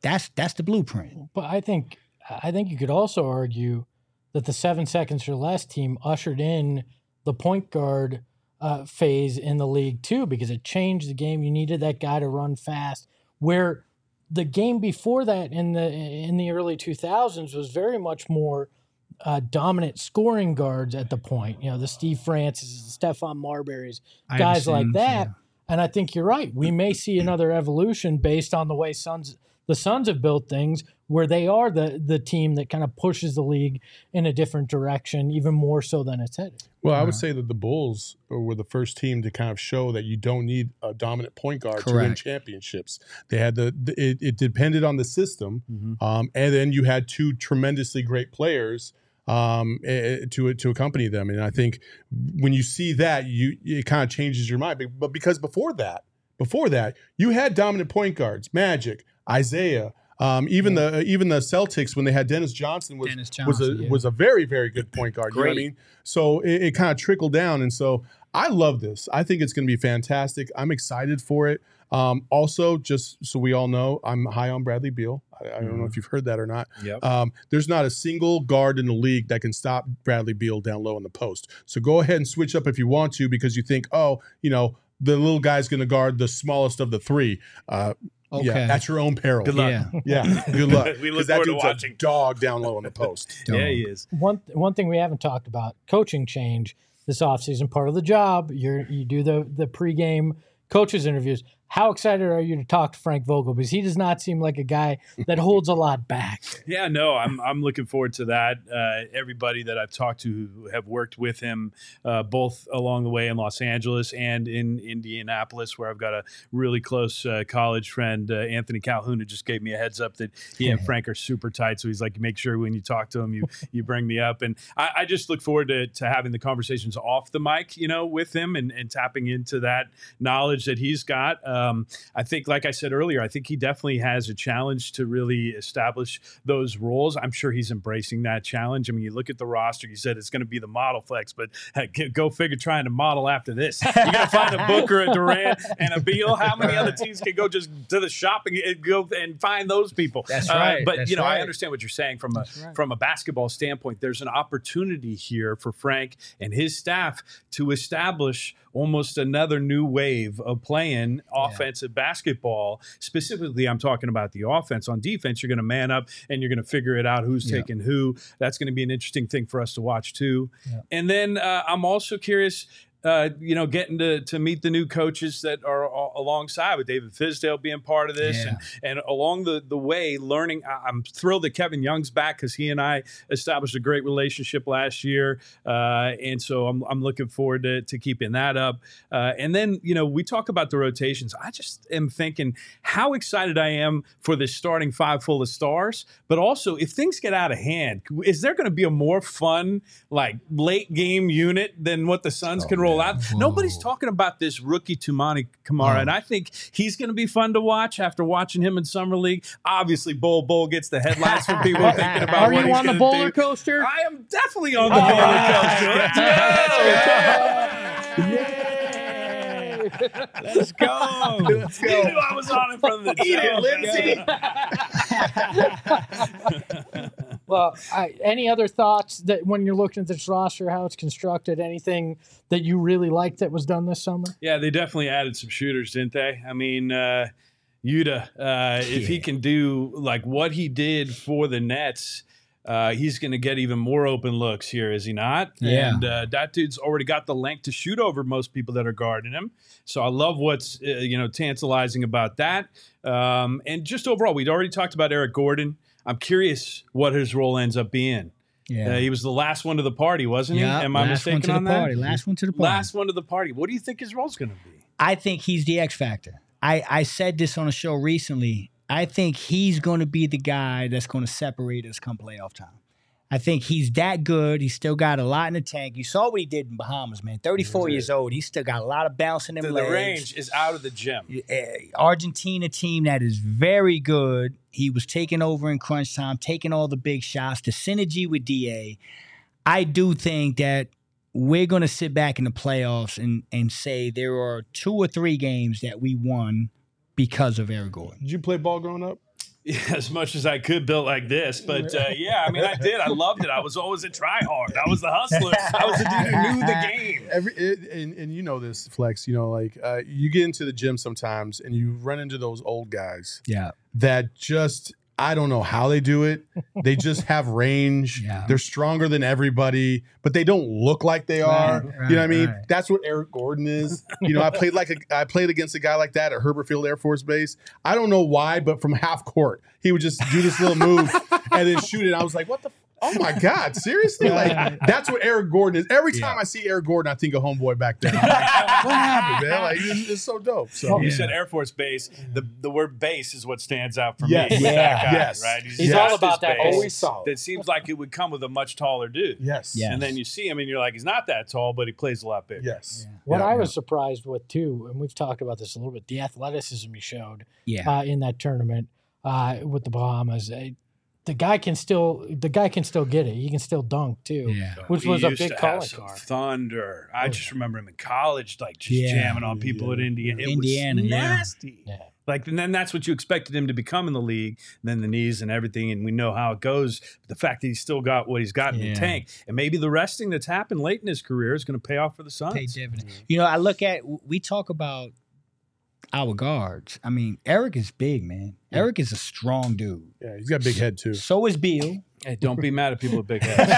that's that's the blueprint." But I think I think you could also argue that the seven seconds or less team ushered in the point guard uh, phase in the league too, because it changed the game. You needed that guy to run fast. Where the game before that in the in the early two thousands was very much more uh, dominant scoring guards at the point. You know, the Steve Francis, the Stephon Marbury's, guys like that. yeah. And I think you're right. We may see [clears throat] another evolution based on the way Suns the Suns have built things where they are the the team that kind of pushes the league in a different direction, even more so than it's headed. Well, I would say that the Bulls were the first team to kind of show that you don't need a dominant point guard to win championships. They had the, the it, it depended on the system, Mhm. um, and then you had two tremendously great players um, eh, eh, to to accompany them. And I think when you see that, you it kind of changes your mind. But- But because before that, before that, you had dominant point guards, Magic, Isiah. Um, even the even the Celtics when they had Dennis Johnson was Dennis was a yeah. was a very very good point guard. You know what I Great. mean? So it, it kind of trickled down, and so I love this. I think it's going to be fantastic. I'm excited for it. Um, also, just so we all know, I'm high on Bradley Beal. I, I don't know if you've heard that or not. Yep. Um, there's not a single guard in the league that can stop Bradley Beal down low in the post. So go ahead and switch up if you want to, because you think, oh, you know, the little guy's going to guard the smallest of the three. Uh, Okay. Yeah, at your own peril. Good luck. Yeah. [laughs] Yeah, good luck. [laughs] We 'Cause look that forward to dude's a watching. dog down low in the post. [laughs] Yeah, he is. One one thing we haven't talked about, coaching change this offseason, part of the job. You're you do the the pregame coaches interviews. How excited are you to talk to Frank Vogel? Because he does not seem like a guy that holds a lot back. [laughs] Yeah, no, I'm I'm looking forward to that. Uh, everybody that I've talked to who have worked with him, uh, both along the way in Los Angeles and in Indianapolis, where I've got a really close uh, college friend, uh, Anthony Calhoun, who just gave me a heads up that he and [laughs] Frank are super tight. So he's like, make sure when you talk to him, you you bring me up, and I, I just look forward to, to having the conversations off the mic, you know, with him and, and tapping into that knowledge that he's got. Um, I think, like I said earlier, I think he definitely has a challenge to really establish those roles. I'm sure he's embracing that challenge. I mean, you look at the roster, you said it's going to be the model flex, but heck, go figure trying to model after this. You got to find a Booker, a Durant, and a Beal. How many other teams can go just to the shopping and go and find those people? That's Uh, right. but That's you know, I understand what you're saying from a right. from a basketball standpoint. There's an opportunity here for Frank and his staff to establish almost another new wave of playing offensive basketball. Specifically, I'm talking about the offense. On defense, you're going to man up and you're going to figure it out who's Yeah. taking who. That's going to be an interesting thing for us to watch too. Yeah. And then uh, I'm also curious. Uh, you know, getting to, to meet the new coaches that are a- alongside with David Fizdale being part of this, Yeah. and and along the the way, learning. I- I'm thrilled that Kevin Young's back because he and I established a great relationship last year, uh, and so I'm I'm looking forward to to keeping that up. Uh, and then you know we talk about the rotations. I just am thinking how excited I am for this starting five full of stars, but also if things get out of hand, is there going to be a more fun like late game unit than what the Suns can roll Nobody's talking about this rookie Toumani Camara, and I think he's going to be fun to watch after watching him in summer league. Obviously, Bol Bol gets the headlines from people [laughs] thinking about Are what you on the roller coaster? I am definitely on the oh, roller coaster. Let's go. Let's You knew I was on in front of the Eat it. Lindsay. [laughs] Well, I, any other thoughts that when you're looking at this roster, how it's constructed, anything that you really liked that was done this summer? Yeah, they definitely added some shooters, didn't they? I mean, uh, Yuta, uh, if he can do like what he did for the Nets, uh, he's going to get even more open looks here, is he not? Yeah. And uh, that dude's already got the length to shoot over most people that are guarding him. So I love what's uh, you know tantalizing about that. Um, and just overall, we'd already talked about Eric Gordon. I'm curious what his role ends up being. Yeah. Uh, he was the last one to the party, wasn't yeah. he? Am I last mistaken one to on the that? Last one to the party. Last one to the party. What do you think his role's going to be? I think he's the X factor. I, I said this on a show recently. I think he's going to be the guy that's going to separate us come playoff time. I think he's that good. He's still got a lot in the tank. You saw what he did in Bahamas, man. 34 years old. He's still got a lot of bounce in them The, the legs. range is out of the gym. Argentina team that is very good. He was taking over in crunch time, taking all the big shots. The synergy with Da, I do think that we're going to sit back in the playoffs and and say there are two or three games that we won because of Eric Gordon. Did you play ball growing up? Yeah, [laughs] as much as I could built like this, but uh, yeah, I mean, I did. I loved it. I was always a tryhard. I was the hustler. I was the dude who knew the game. [laughs] Every it, and, and you know this flex. You know, like uh, you get into the gym sometimes and you run into those old guys Yeah, that just I don't know how they do it. They just [laughs] have range. Yeah. They're stronger than everybody, but they don't look like they are. Right, you know what I mean? right. That's what Eric Gordon is. You know, I played like a I played against a guy like that at Hurlburt Field Air Force Base. I don't know why, but from half court, he would just do this little move [laughs] and then shoot it. I was like, what the Oh my God! Seriously, like that's what Eric Gordon is. Every time Yeah. I see Eric Gordon, I think of homeboy back then. [laughs] I'm like, what happened, man? Like it's, it's so dope. So You Yeah. said Air Force Base. The the word base is what stands out for Yes. me. with Yeah. that guy, Yes. right. He's just all about that base. always solid. That seems like it would come with a much taller dude. yes, Yeah. And then you see him, and you're like, he's not that tall, but he plays a lot bigger. yes. What Yeah, I yeah. was surprised with too, and we've talked about this a little bit, the athleticism he showed yeah, uh, in that tournament uh, with the Bahamas. Uh, the guy can still, the guy can still get it. He can still dunk too. yeah. Which He was a used big to have calling some card. Thunder. I Oh, just remember him in college, like just Yeah. jamming on people at Indiana. It Indiana, was yeah. nasty. Yeah. Like, and then that's what you expected him to become in the league. And then the knees and everything, and we know how it goes. But the fact that he's still got what he's got in Yeah. the tank, and maybe the resting that's happened late in his career is going to pay off for the Suns. pay dividends. Mm. You know, I look at we talk about our guards. I mean, Eric is big, man. Eric is a strong dude. Yeah, he's got a big head too. So is Beal. Hey, don't be mad at people with big [laughs] heads.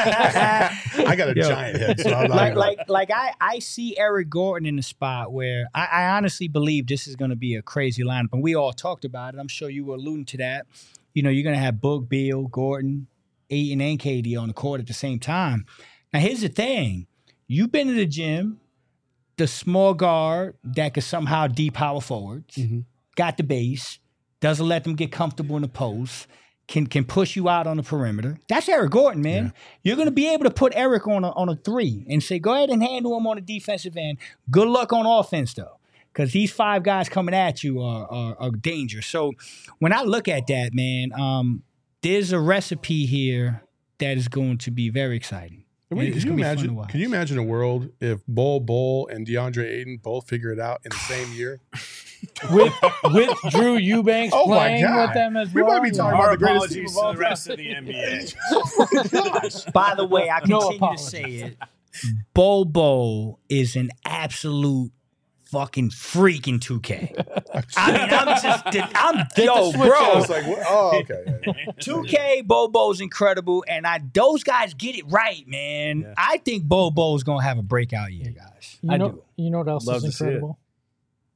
I got a Yo. giant head, so I'm not like gonna- like like I I see Eric Gordon in a spot where I, I honestly believe this is going to be a crazy lineup, and we all talked about it. I'm sure you were alluding to that. You know, you're going to have Book, Beal, Gordon, Ayton, and KD on the court at the same time. Now, here's the thing: you've been to the gym, the small guard that can somehow depower power forwards, Mhm. got the base, doesn't let them get comfortable in the post. Can, can push you out on the perimeter. That's Eric Gordon, man. You're going to be able to put Eric on a, on a three and say, go ahead and handle him on the defensive end. Good luck on offense, though, because these five guys coming at you are, are, are danger. So when I look at that, man, um, there's a recipe here that is going to be very exciting. Can, we, It's can you gonna be fun to imagine? Can you imagine a world if Bol Bol and DeAndre Ayton both figure it out in the same year? [laughs] with with Drew Eubanks Oh playing God. with them as well? We well. might be you talking know. Our about the greatest team of all the rest of the NBA. [laughs] By the way, I No continue to say it. Bobo is an absolute fucking freak in 2K. [laughs] I mean, I'm just, I'm, yo, bro. out. It's like, what? oh, okay. yeah, yeah. 2K Bobo's incredible, and I those guys get it right, man. Yeah. I think Bobo's gonna have a breakout year, guys. You I know, do. you know what else Love is to see it. incredible?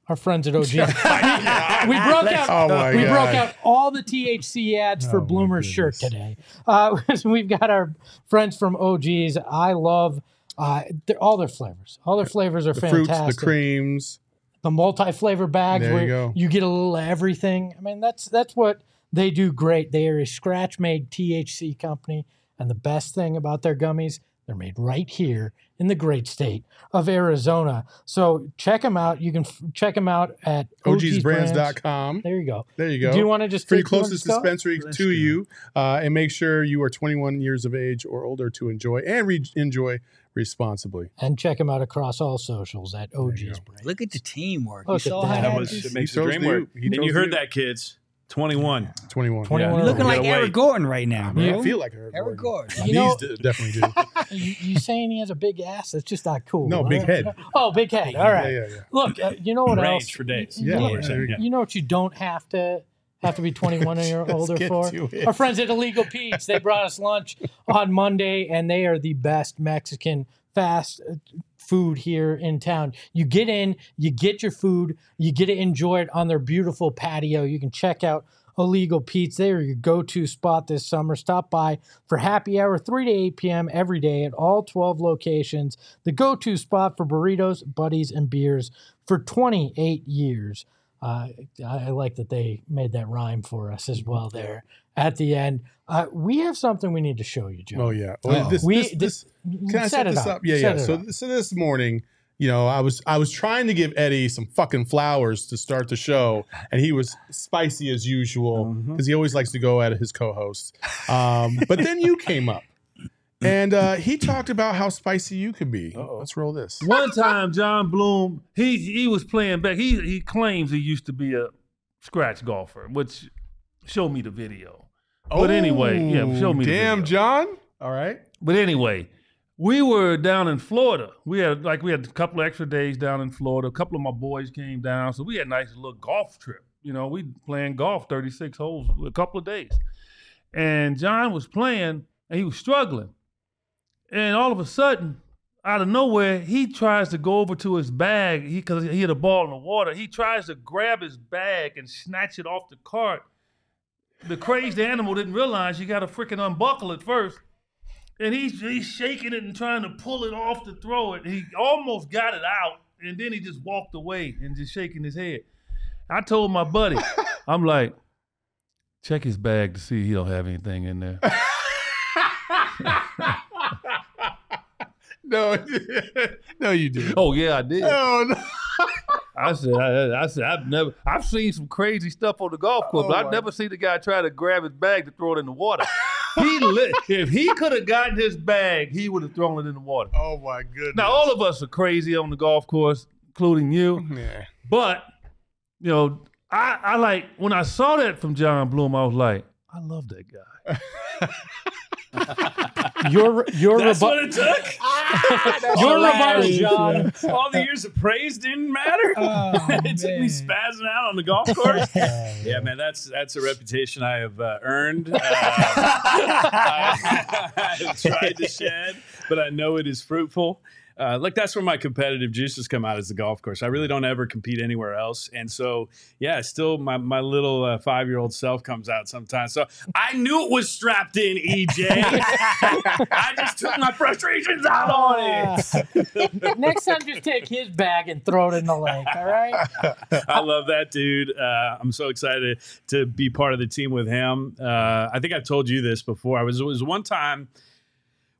Our friends at OG. [laughs] we broke out. Oh we God. broke out all the THC ads for Oh Bloomer's shirt today. Uh, [laughs] we've got our friends from OGs. I love uh, they're- all their flavors. All their flavors are The fruits, fantastic. the creams. the multi-flavor bags There where you go. you get a little of everything. I mean, that's that's what they do great. They are a scratch-made THC company, and the best thing about their gummies, they're made right here in the great state of Arizona. So check them out. You can f- check them out at OGsBrands.com. There you go. There you go. Do you want to just for your take- you wanna closest dispensary Let's to you, uh, and make sure you are 21 years of age or older to enjoy and re- enjoy responsibly. and check him out across all socials at you OG's go. Brand. Look at the teamwork. Look you at saw that. how That that was it makes He the throws dream the work. He And you heard U. that, kids. 21. 21. 21. Yeah. looking like Eric. Gordon right now, bro. I feel like Eric, Eric Gordon. My You know- knees d- definitely do. [laughs] you, you saying he has a big ass? That's just not cool. No, huh? big head. [laughs] Oh, big head. All right. Yeah, yeah, yeah. Look, uh, you know what Range else? for days. You, Yeah, know, yeah, there you go. you know what you don't have to have to be [laughs] 21 or older for. to. Our friends at Illegal Pete's, they brought us lunch on Monday, and they are the best Mexican fast uh, food here in town. You get in, you get your food, you get to enjoy it on their beautiful patio. You can check out Illegal Pete's. They are your go-to spot this summer. Stop by for happy hour 3 to 8 p.m. every day at all 12 locations. The go-to spot for burritos, buddies, and beers for 28 years. Uh, I I like that they made that rhyme for us as well there at the end. Uh, we have something we need to show you, Joe. Oh yeah. Oh. Well, this, We- this, this, can I Set set this up. up? Yeah, Set yeah. So, up. so this morning, you know, I was I was trying to give Eddie some fucking flowers to start the show, and he was spicy as usual because he always likes to go at his co-hosts. Um, but then you came up, and uh, he talked about how spicy you could be. Uh-oh. Let's roll this. One time, Jon Bloom, he he was playing back. He he claims he used to be a scratch golfer, which show me the video. But anyway, yeah, show me the Damn, video. Jon. All right. But anyway, we were down in Florida. We had like we had a couple of extra days down in Florida. A couple of my boys came down, so we had a nice little golf trip. You know, we playing golf 36 holes a couple of days. And Jon was playing and he was struggling. And all of a sudden, out of nowhere, he tries to go over to his bag because he, had a ball in the water. He tries to grab his bag and snatch it off the cart. The crazed animal didn't realize you got to freaking unbuckle it first. And he's, he's shaking it and trying to pull it off to throw it. He almost got it out, and then he just walked away and just shaking his head. I told my buddy, [laughs] I'm like, check his bag to see he don't have anything in there. [laughs] No, [laughs] no, you did. oh yeah, I did. Oh no. I said, I, I said, I've never, I've seen some crazy stuff on the golf course, Oh, but I've never seen the guy try to grab his bag to throw it in the water. he, [laughs] lit, if he could have gotten his bag, he would have thrown it in the water. Oh my goodness. Now all of us are crazy on the golf course, including you. Yeah. But you know, I, I like when I saw that from Jon Bloom, I was like, I love that guy. [laughs] Your your That's rebu- what it took. Your rebuttal, hilarious, Jon. All the years of praise didn't matter. Oh, [laughs] it took me spazzing out on the golf course. [laughs] yeah, man, that's that's a reputation I have uh, earned. [laughs] Uh, I, I have tried to shed, but I know it is fruitful. Uh, like that's where my competitive juices come out is the golf course. I really don't ever compete anywhere else, and so yeah, still my my little uh, five year old self comes out sometimes. So I knew it was strapped in, EJ. [laughs] I just took my frustrations out on it. [laughs] Next time, just take his bag and throw it in the lake. All right. [laughs] I love that dude. Uh, I'm so excited to be part of the team with him. Uh, I think I've told you this before. I was it was one time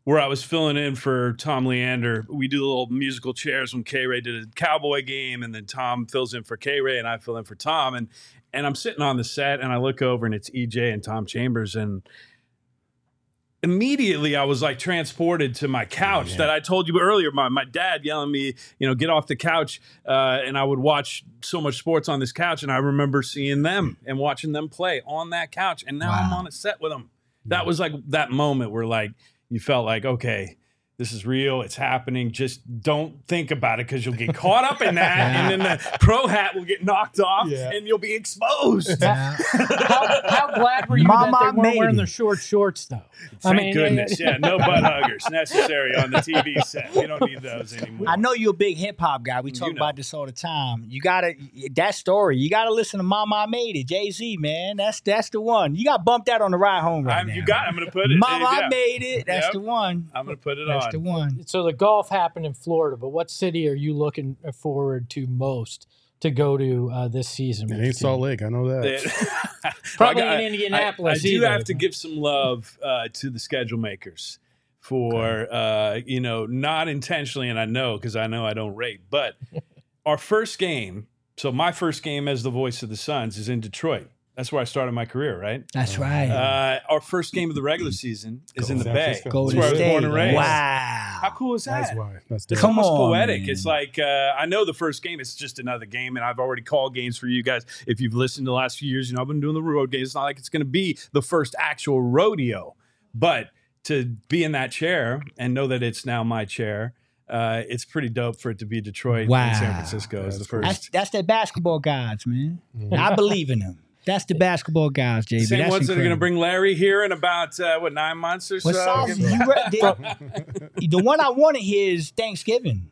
where I was filling in for Tom Leander. We do little musical chairs when K Ray did a cowboy game, and then Tom fills in for K Ray, and I fill in for Tom. And and I'm sitting on the set, and I look over, and it's EJ and Tom Chambers, and immediately I was like transported to my couch that I told you earlier. My, my dad yelling me, you know, get off the couch. Uh, and I would watch so much sports on this couch. And I remember seeing them and watching them play on that couch. And now I'm on a set with them. That was like that moment where like you felt like, okay, this is real. It's happening. Just don't think about it because you'll get caught up in that. And then the pro hat will get knocked off Yeah. and you'll be exposed. Yeah. How, how glad were you Mama that they weren't wearing it. their short shorts, though? Thank goodness. Yeah, no butt huggers necessary on the TV set. We don't need those anymore. I know you're a big hip hop guy. We mm, talk You know. about this all the time. You gotta that story. You gotta listen to Mama I Made It, Jay Z, man. That's that's the one. You got bumped out on the ride home right I'm, now. you got. I'm going to put it. Mama yeah. I Made It. That's Yep. the one. I'm going to put it That's on. The one. So the golf happened in Florida, but what city are you looking forward to most to go to uh, this season? It ain't? Salt Lake. I know that. [laughs] Probably I- in I- Indianapolis I, do either, have to but- give some love uh, to the schedule makers for uh, you know not intentionally, and I know because I know I don't rate, but [laughs] our first game. So my first game as the voice of the Suns is in Detroit. That's where I started my career, right? That's right. Uh, our first game of the regular season is in the San Bay. Francisco. Go That's to where I was State. born and raised. Wow. How cool is that? That's why. That's It's different. Come almost on, poetic. man. It's like uh, I know the first game is just another game, and I've already called games for you guys. If you've listened to the last few years, you know I've been doing the road games. It's not like it's going to be the first actual rodeo, but to be in that chair and know that it's now my chair, uh, it's pretty dope for it to be Detroit Wow. and San Francisco as the That's cool. That's first. that's the basketball gods, man. Mhm. I believe in them. That's the basketball guys, JB. Same That's ones that are going to bring Larry here in about uh, what nine months or Well, so. Sal, you re- the, [laughs] the one I want to hear is Thanksgiving.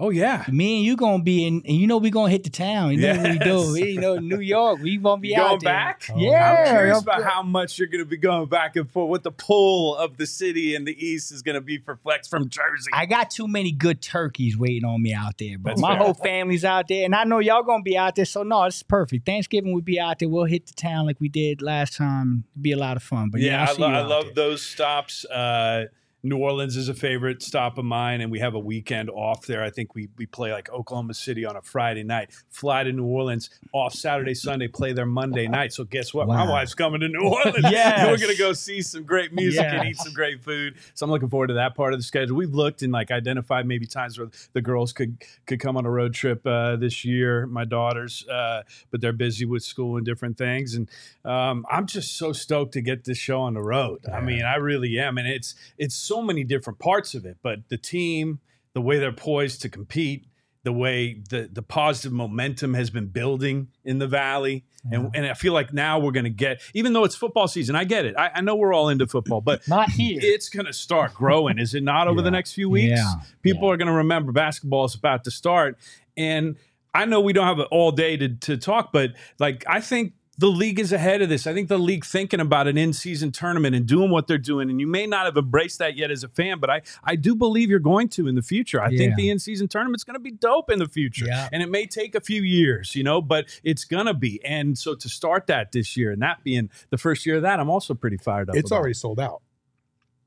Oh yeah, Me and you gonna be in, and you know we gonna hit the town. You know what we do. We, you know New York. We gonna be you out going there. back? Yeah, I'm curious I'm- about how much you're going to be going back and forth. What the pull of the city and the east is going to be for Flex from Jersey. I got too many good turkeys waiting on me out there, bro. That's My fair. whole family's out there, and I know y'all gonna be out there. So no, it's perfect. Thanksgiving we'll be out there. We'll hit the town like we did last time. It'll be a lot of fun. But yeah, yeah, I'll I, see lo- I love there. those stops. Uh, New Orleans is a favorite stop of mine, and we have a weekend off there. I think we we play like Oklahoma City on a Friday night, fly to New Orleans, off Saturday, Sunday, play there Monday night. So guess what? My wife's coming to New Orleans. [laughs] Yes. we're gonna go see some great music and eat some great food. So I'm looking forward to that part of the schedule. We've looked and like identified maybe times where the girls could could come on a road trip uh, this year. My daughters, uh, but they're busy with school and different things, and um, I'm just so stoked to get this show on the road. I mean, I really am, and it's it's so many different parts of it. But the team, the way they're poised to compete, the way the the positive momentum has been building in the valley, and and I feel like now we're going to get, even though it's football season, I get it. I, I know we're all into football, but Not here. it's going to start growing, is it not? Over the next few weeks, Yeah. people are going to remember basketball is about to start, and I know we don't have all day to to talk, but like I think the league is ahead of this. I think the league thinking about an in-season tournament and doing what they're doing, and you may not have embraced that yet as a fan, but I I do believe you're going to in the future. I think the in-season tournament's going to be dope in the future, Yeah. and it may take a few years, you know, but it's going to be. And so to start that this year, and that being the first year of that, I'm also pretty fired up. It's about. already sold out.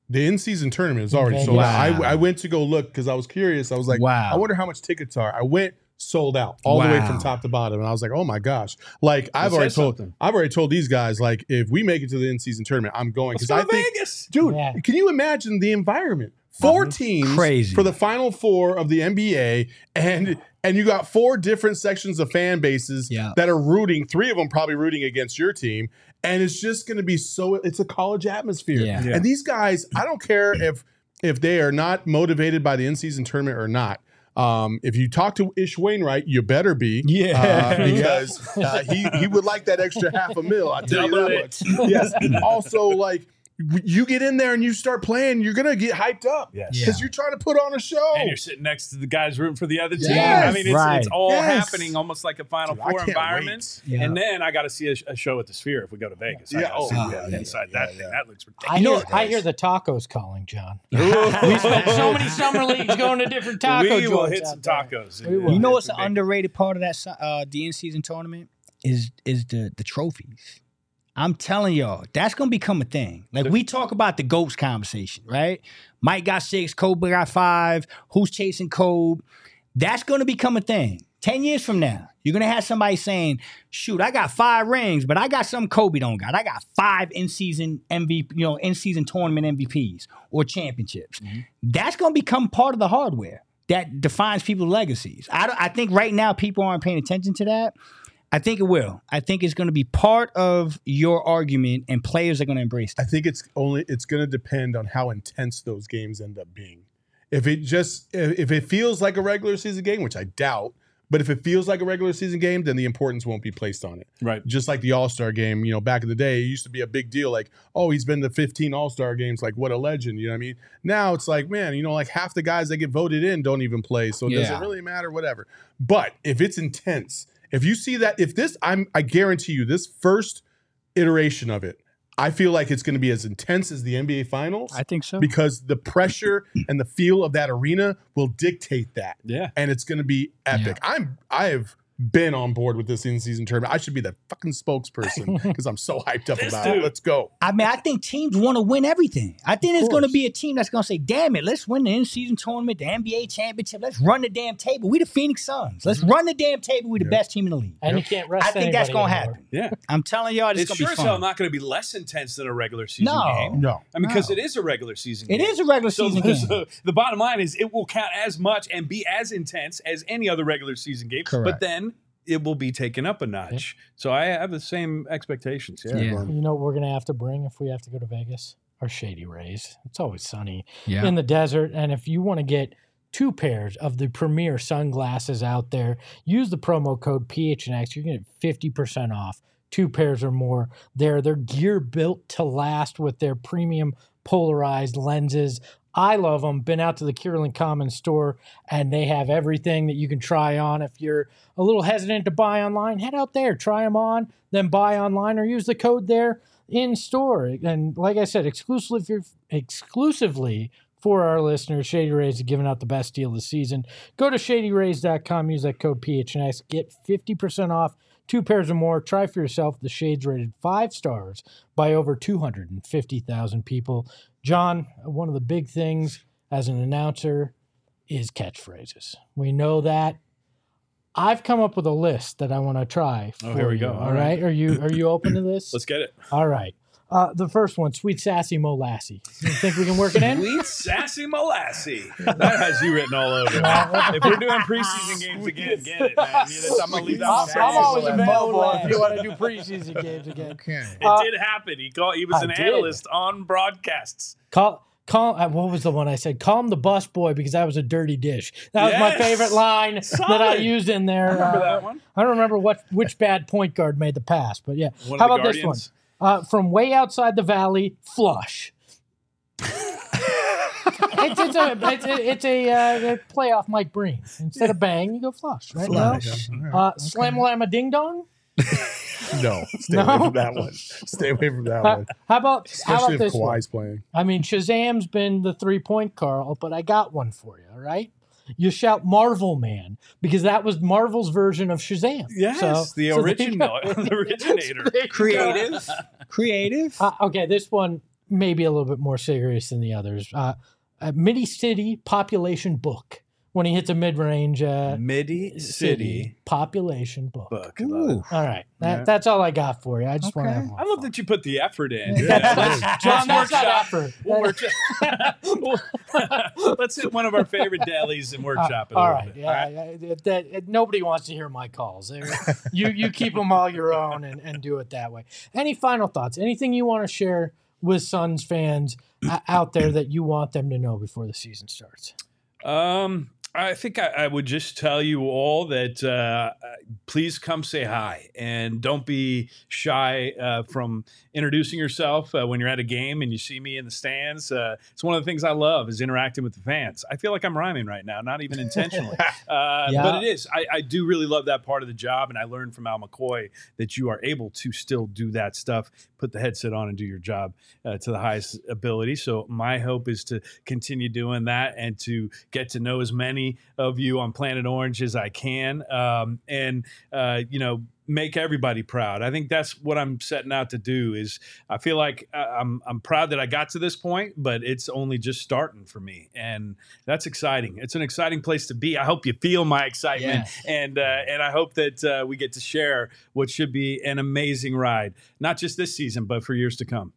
The in-season tournament is already Okay. sold out. I, I went to go look because I was curious. I was like, Wow. I wonder how much tickets are. I went sold out all the way from top to bottom, and I was like, oh my gosh! Like I've That already told, something. I've already told these guys, like if we make it to the in-season tournament, I'm going Let's because go I to think, Vegas. dude, Yeah. can you imagine the environment? 4 Mhm. teams Crazy. for the final four of the NBA, and and you got four different sections of fan bases Yeah. that are rooting. Three of them probably rooting against your team, and it's just going to be so. It's a college atmosphere. Yeah. Yeah. And these guys, I don't care if if they are not motivated by the in-season tournament or not. Um, if you talk to Ish Wainwright, you better be, Yeah. uh, [laughs] because uh, he he would like that extra half a mil. I tell Double you that much. Yes. [laughs] Also, like you get in there and you start playing, you're gonna get hyped up Yes. because you're trying to put on a show. And you're sitting next to the guys rooting for the other team. Yes. I mean, it's, Right. it's all Yes. happening almost like a Final Dude, Four environment. wait. And then I got to see a, a show at the Sphere if we go to Vegas. I Yeah. gotta Oh, see yeah, yeah, inside yeah, that yeah. thing. That looks I ridiculous. hear, I hear the tacos calling, Jon. [laughs] we spent so many summer leagues going to different taco we will hit some tacos. You know what's It's an underrated part of that si- uh, the in season tournament is is the the trophies. I'm telling y'all, that's gonna become a thing. Like we talk about the goats conversation, right? Mike got six, Kobe got five. Who's chasing Kobe? That's gonna become a thing. Ten years from now, you're gonna have somebody saying, "Shoot, I got five rings, but I got some Kobe don't got. I got five in season MVP, you know, in season tournament MVPs or championships." Mm-hmm. That's gonna become part of the hardware that defines people's legacies. I, I think right now people aren't paying attention to that. I think it will. I think it's going to be part of your argument, and players are going to embrace it. I think it's only it's going to depend on how intense those games end up being. If it just if if it feels like a regular season game, which I doubt, but if it feels like a regular season game, then the importance won't be placed on it. Right. Just like the All Star game, you know, back in the day, it used to be a big deal. Like, oh, he's been to 15 All Star games. Like, what a legend. You know what I mean? Now it's like, man, you know, like half the guys that get voted in don't even play. So does Yeah. it really matter? Whatever. But if it's intense, if you see that, if this, I'm, I guarantee you, this first iteration of it, I feel like it's going to be as intense as the NBA Finals I think so. because the pressure [clears throat] and the feel of that arena will dictate that Yeah. and it's going to be epic. I'm I have been on board with this in-season tournament. I should be the fucking spokesperson [laughs] because I'm so hyped up about dude. it. Let's go. I mean, I think teams want to win everything. I think it's going to be a team that's going to say, "Damn it, let's win the in-season tournament, the NBA championship. Let's run the damn table. We the Phoenix Suns. Let's mm-hmm. run the damn table. We the Yep. best team in the league." And you can't rest I think that's going to happen. Yeah. I'm telling y'all, it's, It's going sure to as be hell not going to be less intense than a regular season No. game. No. I mean, because No. it is a regular season It game. is a regular So, season game. so the bottom line is it will count as much and be as intense as any other regular season game. Correct. But then it will be taken up a notch. So I have the same expectations. Yeah. Yeah. You know what we're gonna have to bring if we have to go to Vegas? Our shady rays. It's always sunny Yeah. in the desert, and if you want to get two pairs of the premier sunglasses out there, use the promo code PHNX. You're gonna get fifty percent off. Two pairs or more. They're they're gear built to last with their premium polarized lenses. I love them. Been out to the Kierland Commons store, and they have everything that you can try on. If you're a little hesitant to buy online, head out there, try them on, then buy online, or use the code there in store. And like I said, exclusively exclusively for our listeners, Shady Rays is giving out the best deal this season. Go to shadyrays.com, use that code PHNX, get 50% off two pairs or more. Try for yourself. The Shades rated five stars by over 250,000 people. Jon, one of the big things as an announcer is catchphrases. We know that. I've come up with a list that I want to try. Oh, here we you, go. All right. right. Are you are you open to [clears throat] this? Let's get it. All right. Uh, the first one, sweet sassy molassie. You think we can work it in? Sweet sassy molassie. [laughs] That has you written all over it. if we're doing preseason games again, get it, man. You know, I'm gonna leave that I'm, on I'm the always available if you want to do preseason games again. It [laughs] Uh, did happen. He called. He was I an did. analyst on broadcasts. Call, call. Uh, what was the one I said? Call him the bus boy because that was a dirty dish. That was my favorite line that I used in there. I remember Uh, that one. I don't remember what which bad point guard made the pass, but yeah. One How of the about this one? Guardians. Uh, from way outside the valley, flush. it's, it's a it's a, it's a, uh, a play off Mike Breen. Instead of bang, you go flush. Right? Flush. No? Uh, Slam llama ding dong. No, stay No? away from that one. Stay away from that Uh, one. how about how Especially about if this one? Kawhi's playing. I mean, Shazam's been the three point Carl, but I got one for you. All right. You shout Marvel Man because that was Marvel's version of Shazam. Yes, So- the so original, go. [laughs] the originator. [laughs] There you go. Creative. Creative. Uh, okay, this one may be a little bit more serious than the others. Uh, Midi City population book. When he hits a mid range uh, Midi City population book. book. All right, that, Yeah. that's all I got for you. I just want to have one. I love that you put the effort in. Yeah, Yeah, let's, Jon, let's that's not workshop. effort. We'll workshop. [laughs] let's hit one of our favorite delis and workshop it. a Uh, all little right, bit. yeah, yeah, that- nobody wants to hear my calls. You you keep them all your own and, and do it that way. Any final thoughts? Anything you want to share with Suns fans uh, out there that you want them to know before the season starts? Um, I think I, I, would just tell you all that uh, please come say hi and don't be shy uh, from introducing yourself uh, when you're at a game and you see me in the stands. Uh, it's one of the things I love is interacting with the fans. I feel like I'm rhyming right now, not even intentionally, [laughs] uh, yeah. but it is. I, I, do really love that part of the job, and I learned from Al McCoy that you are able to still do that stuff, put the headset on, and do your job uh, to the highest ability. So my hope is to continue doing that and to get to know as many of you on Planet Orange as I can, um, and uh, you know make everybody proud. I think that's what I'm setting out to do. Is I feel like uh, I'm I'm proud that I got to this point, but it's only just starting for me, and that's exciting. It's an exciting place to be. I hope you feel my excitement, yes. and uh, and I hope that uh, we get to share what should be an amazing ride, not just this season, but for years to come.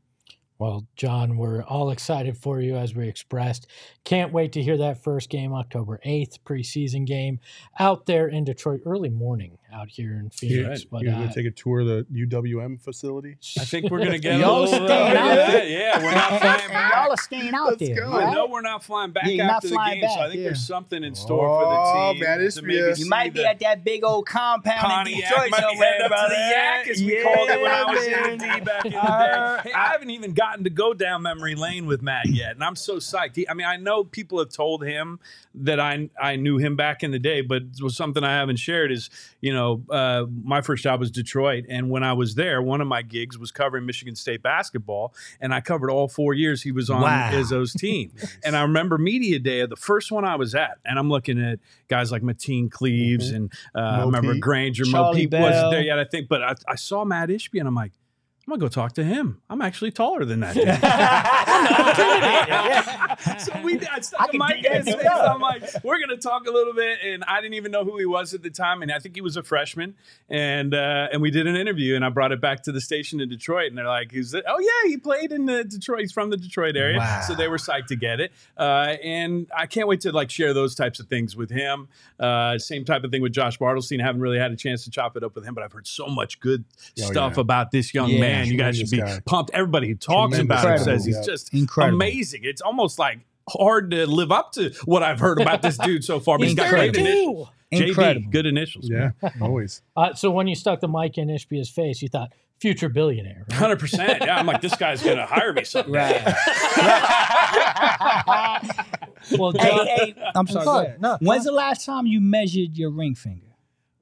Well, Jon, we're all excited for you as we expressed. Can't wait to hear that first game, October 8th, preseason game out there in Detroit, early morning out here in Phoenix. Right. But You're going to uh, take a tour of the UWM facility? I think we're going [laughs] to get y'all a little, staying uh, out yeah, there. Yeah, we're not flying back. Y'all are staying out Let's there. Right? No, we're not flying back yeah, after the game, back, so I think yeah. there's something in store oh, for the team. Oh man, it's maybe you might be at that big old compound Pontiac, in Detroit might somewhere, be brother. To the Yak, as we called it when I was in D back in the day. Hey, I haven't even gotten to go down memory lane with Mat yet, and I'm so psyched. I mean, I know people have told him that I I knew him back in the day, but it was something I haven't shared. Is you know, uh, my first job was Detroit, and when I was there, one of my gigs was covering Michigan State basketball, and I covered all four years he was on wow. Izzo's [laughs] team. nice. And I remember media day, the first one I was at, and I'm looking at guys like Mateen Cleaves mm-hmm. and uh, I remember Granger, Charlie Mo Pete wasn't there yet, I think, but I, I saw Mat Ishbia, and I'm like I'm gonna go talk to him. I'm actually taller than that. [laughs] [laughs] so we I stuck I mic in his face. I'm like, we're gonna talk a little bit, and I didn't even know who he was at the time, and I think he was a freshman, and uh, and we did an interview, and I brought it back to the station in Detroit, and they're like, "He's oh yeah, he played in the Detroit. He's from the Detroit area, wow. so they were psyched to get it, uh, and I can't wait to like share those types of things with him. Uh, same type of thing with Josh Bartelstein. I haven't really had a chance to chop it up with him, but I've heard so much good oh, stuff yeah. about this young yeah. man man, you guys should be guy. pumped. Everybody who talks Tremendous. about him says he's just Incredible. amazing. It's almost like hard to live up to what I've heard about this dude so far. But he's got great initials. Incredible. JB, good initials. Yeah, always. [laughs] Uh, so when you stuck the mic in Ishbia's face, you thought future billionaire. Hundred right? percent. Yeah, I'm like this guy's gonna hire me someday. [laughs] well, Jon, hey, hey, I'm sorry. No, When's the last time you measured your ring finger?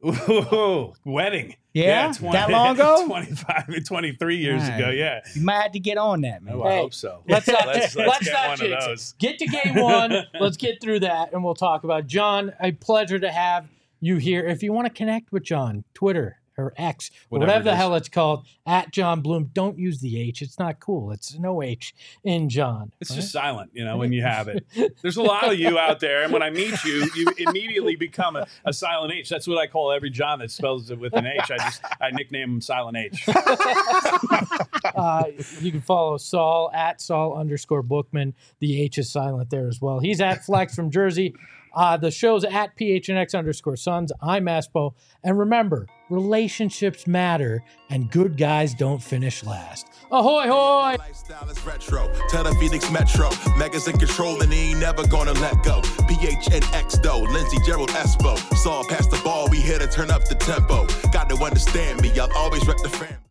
Ooh, wedding. Yeah, yeah 20, that long [laughs] ago? 25, 23 years right. ago. Yeah. You might have to get on that, man. Oh, I hope so. Let's not, uh, [laughs] let's, let's, let's get not one of those. Get to game [laughs] one. let's get through that, and we'll talk about Jon. A pleasure to have you here. If you want to connect with Jon, Twitter or X, whatever, whatever the hell it's called, at Jon Bloom. Don't use the H. It's not cool. It's no H in Jon. It's right? just silent, you know, when you have it. There's a lot of you out there, and when I meet you, you immediately become a, a silent H. That's what I call every John that spells it with an H. I just I nickname him Silent H. [laughs] uh, you can follow Saul at Saul underscore Bookman. The H is silent there as well. He's at Flex from Jersey. Uh, the show's at PHNX underscore Suns. I'm Espo. And remember, relationships matter and good guys don't finish last. Ahoy, hoy! Lifestyle is retro. Tell the Phoenix Metro. Megas in control and he ain't never gonna let go. PHNX though. Lindsey Gerald Espo. Saw past the ball. We here to turn up the tempo. Got to understand me. Always the.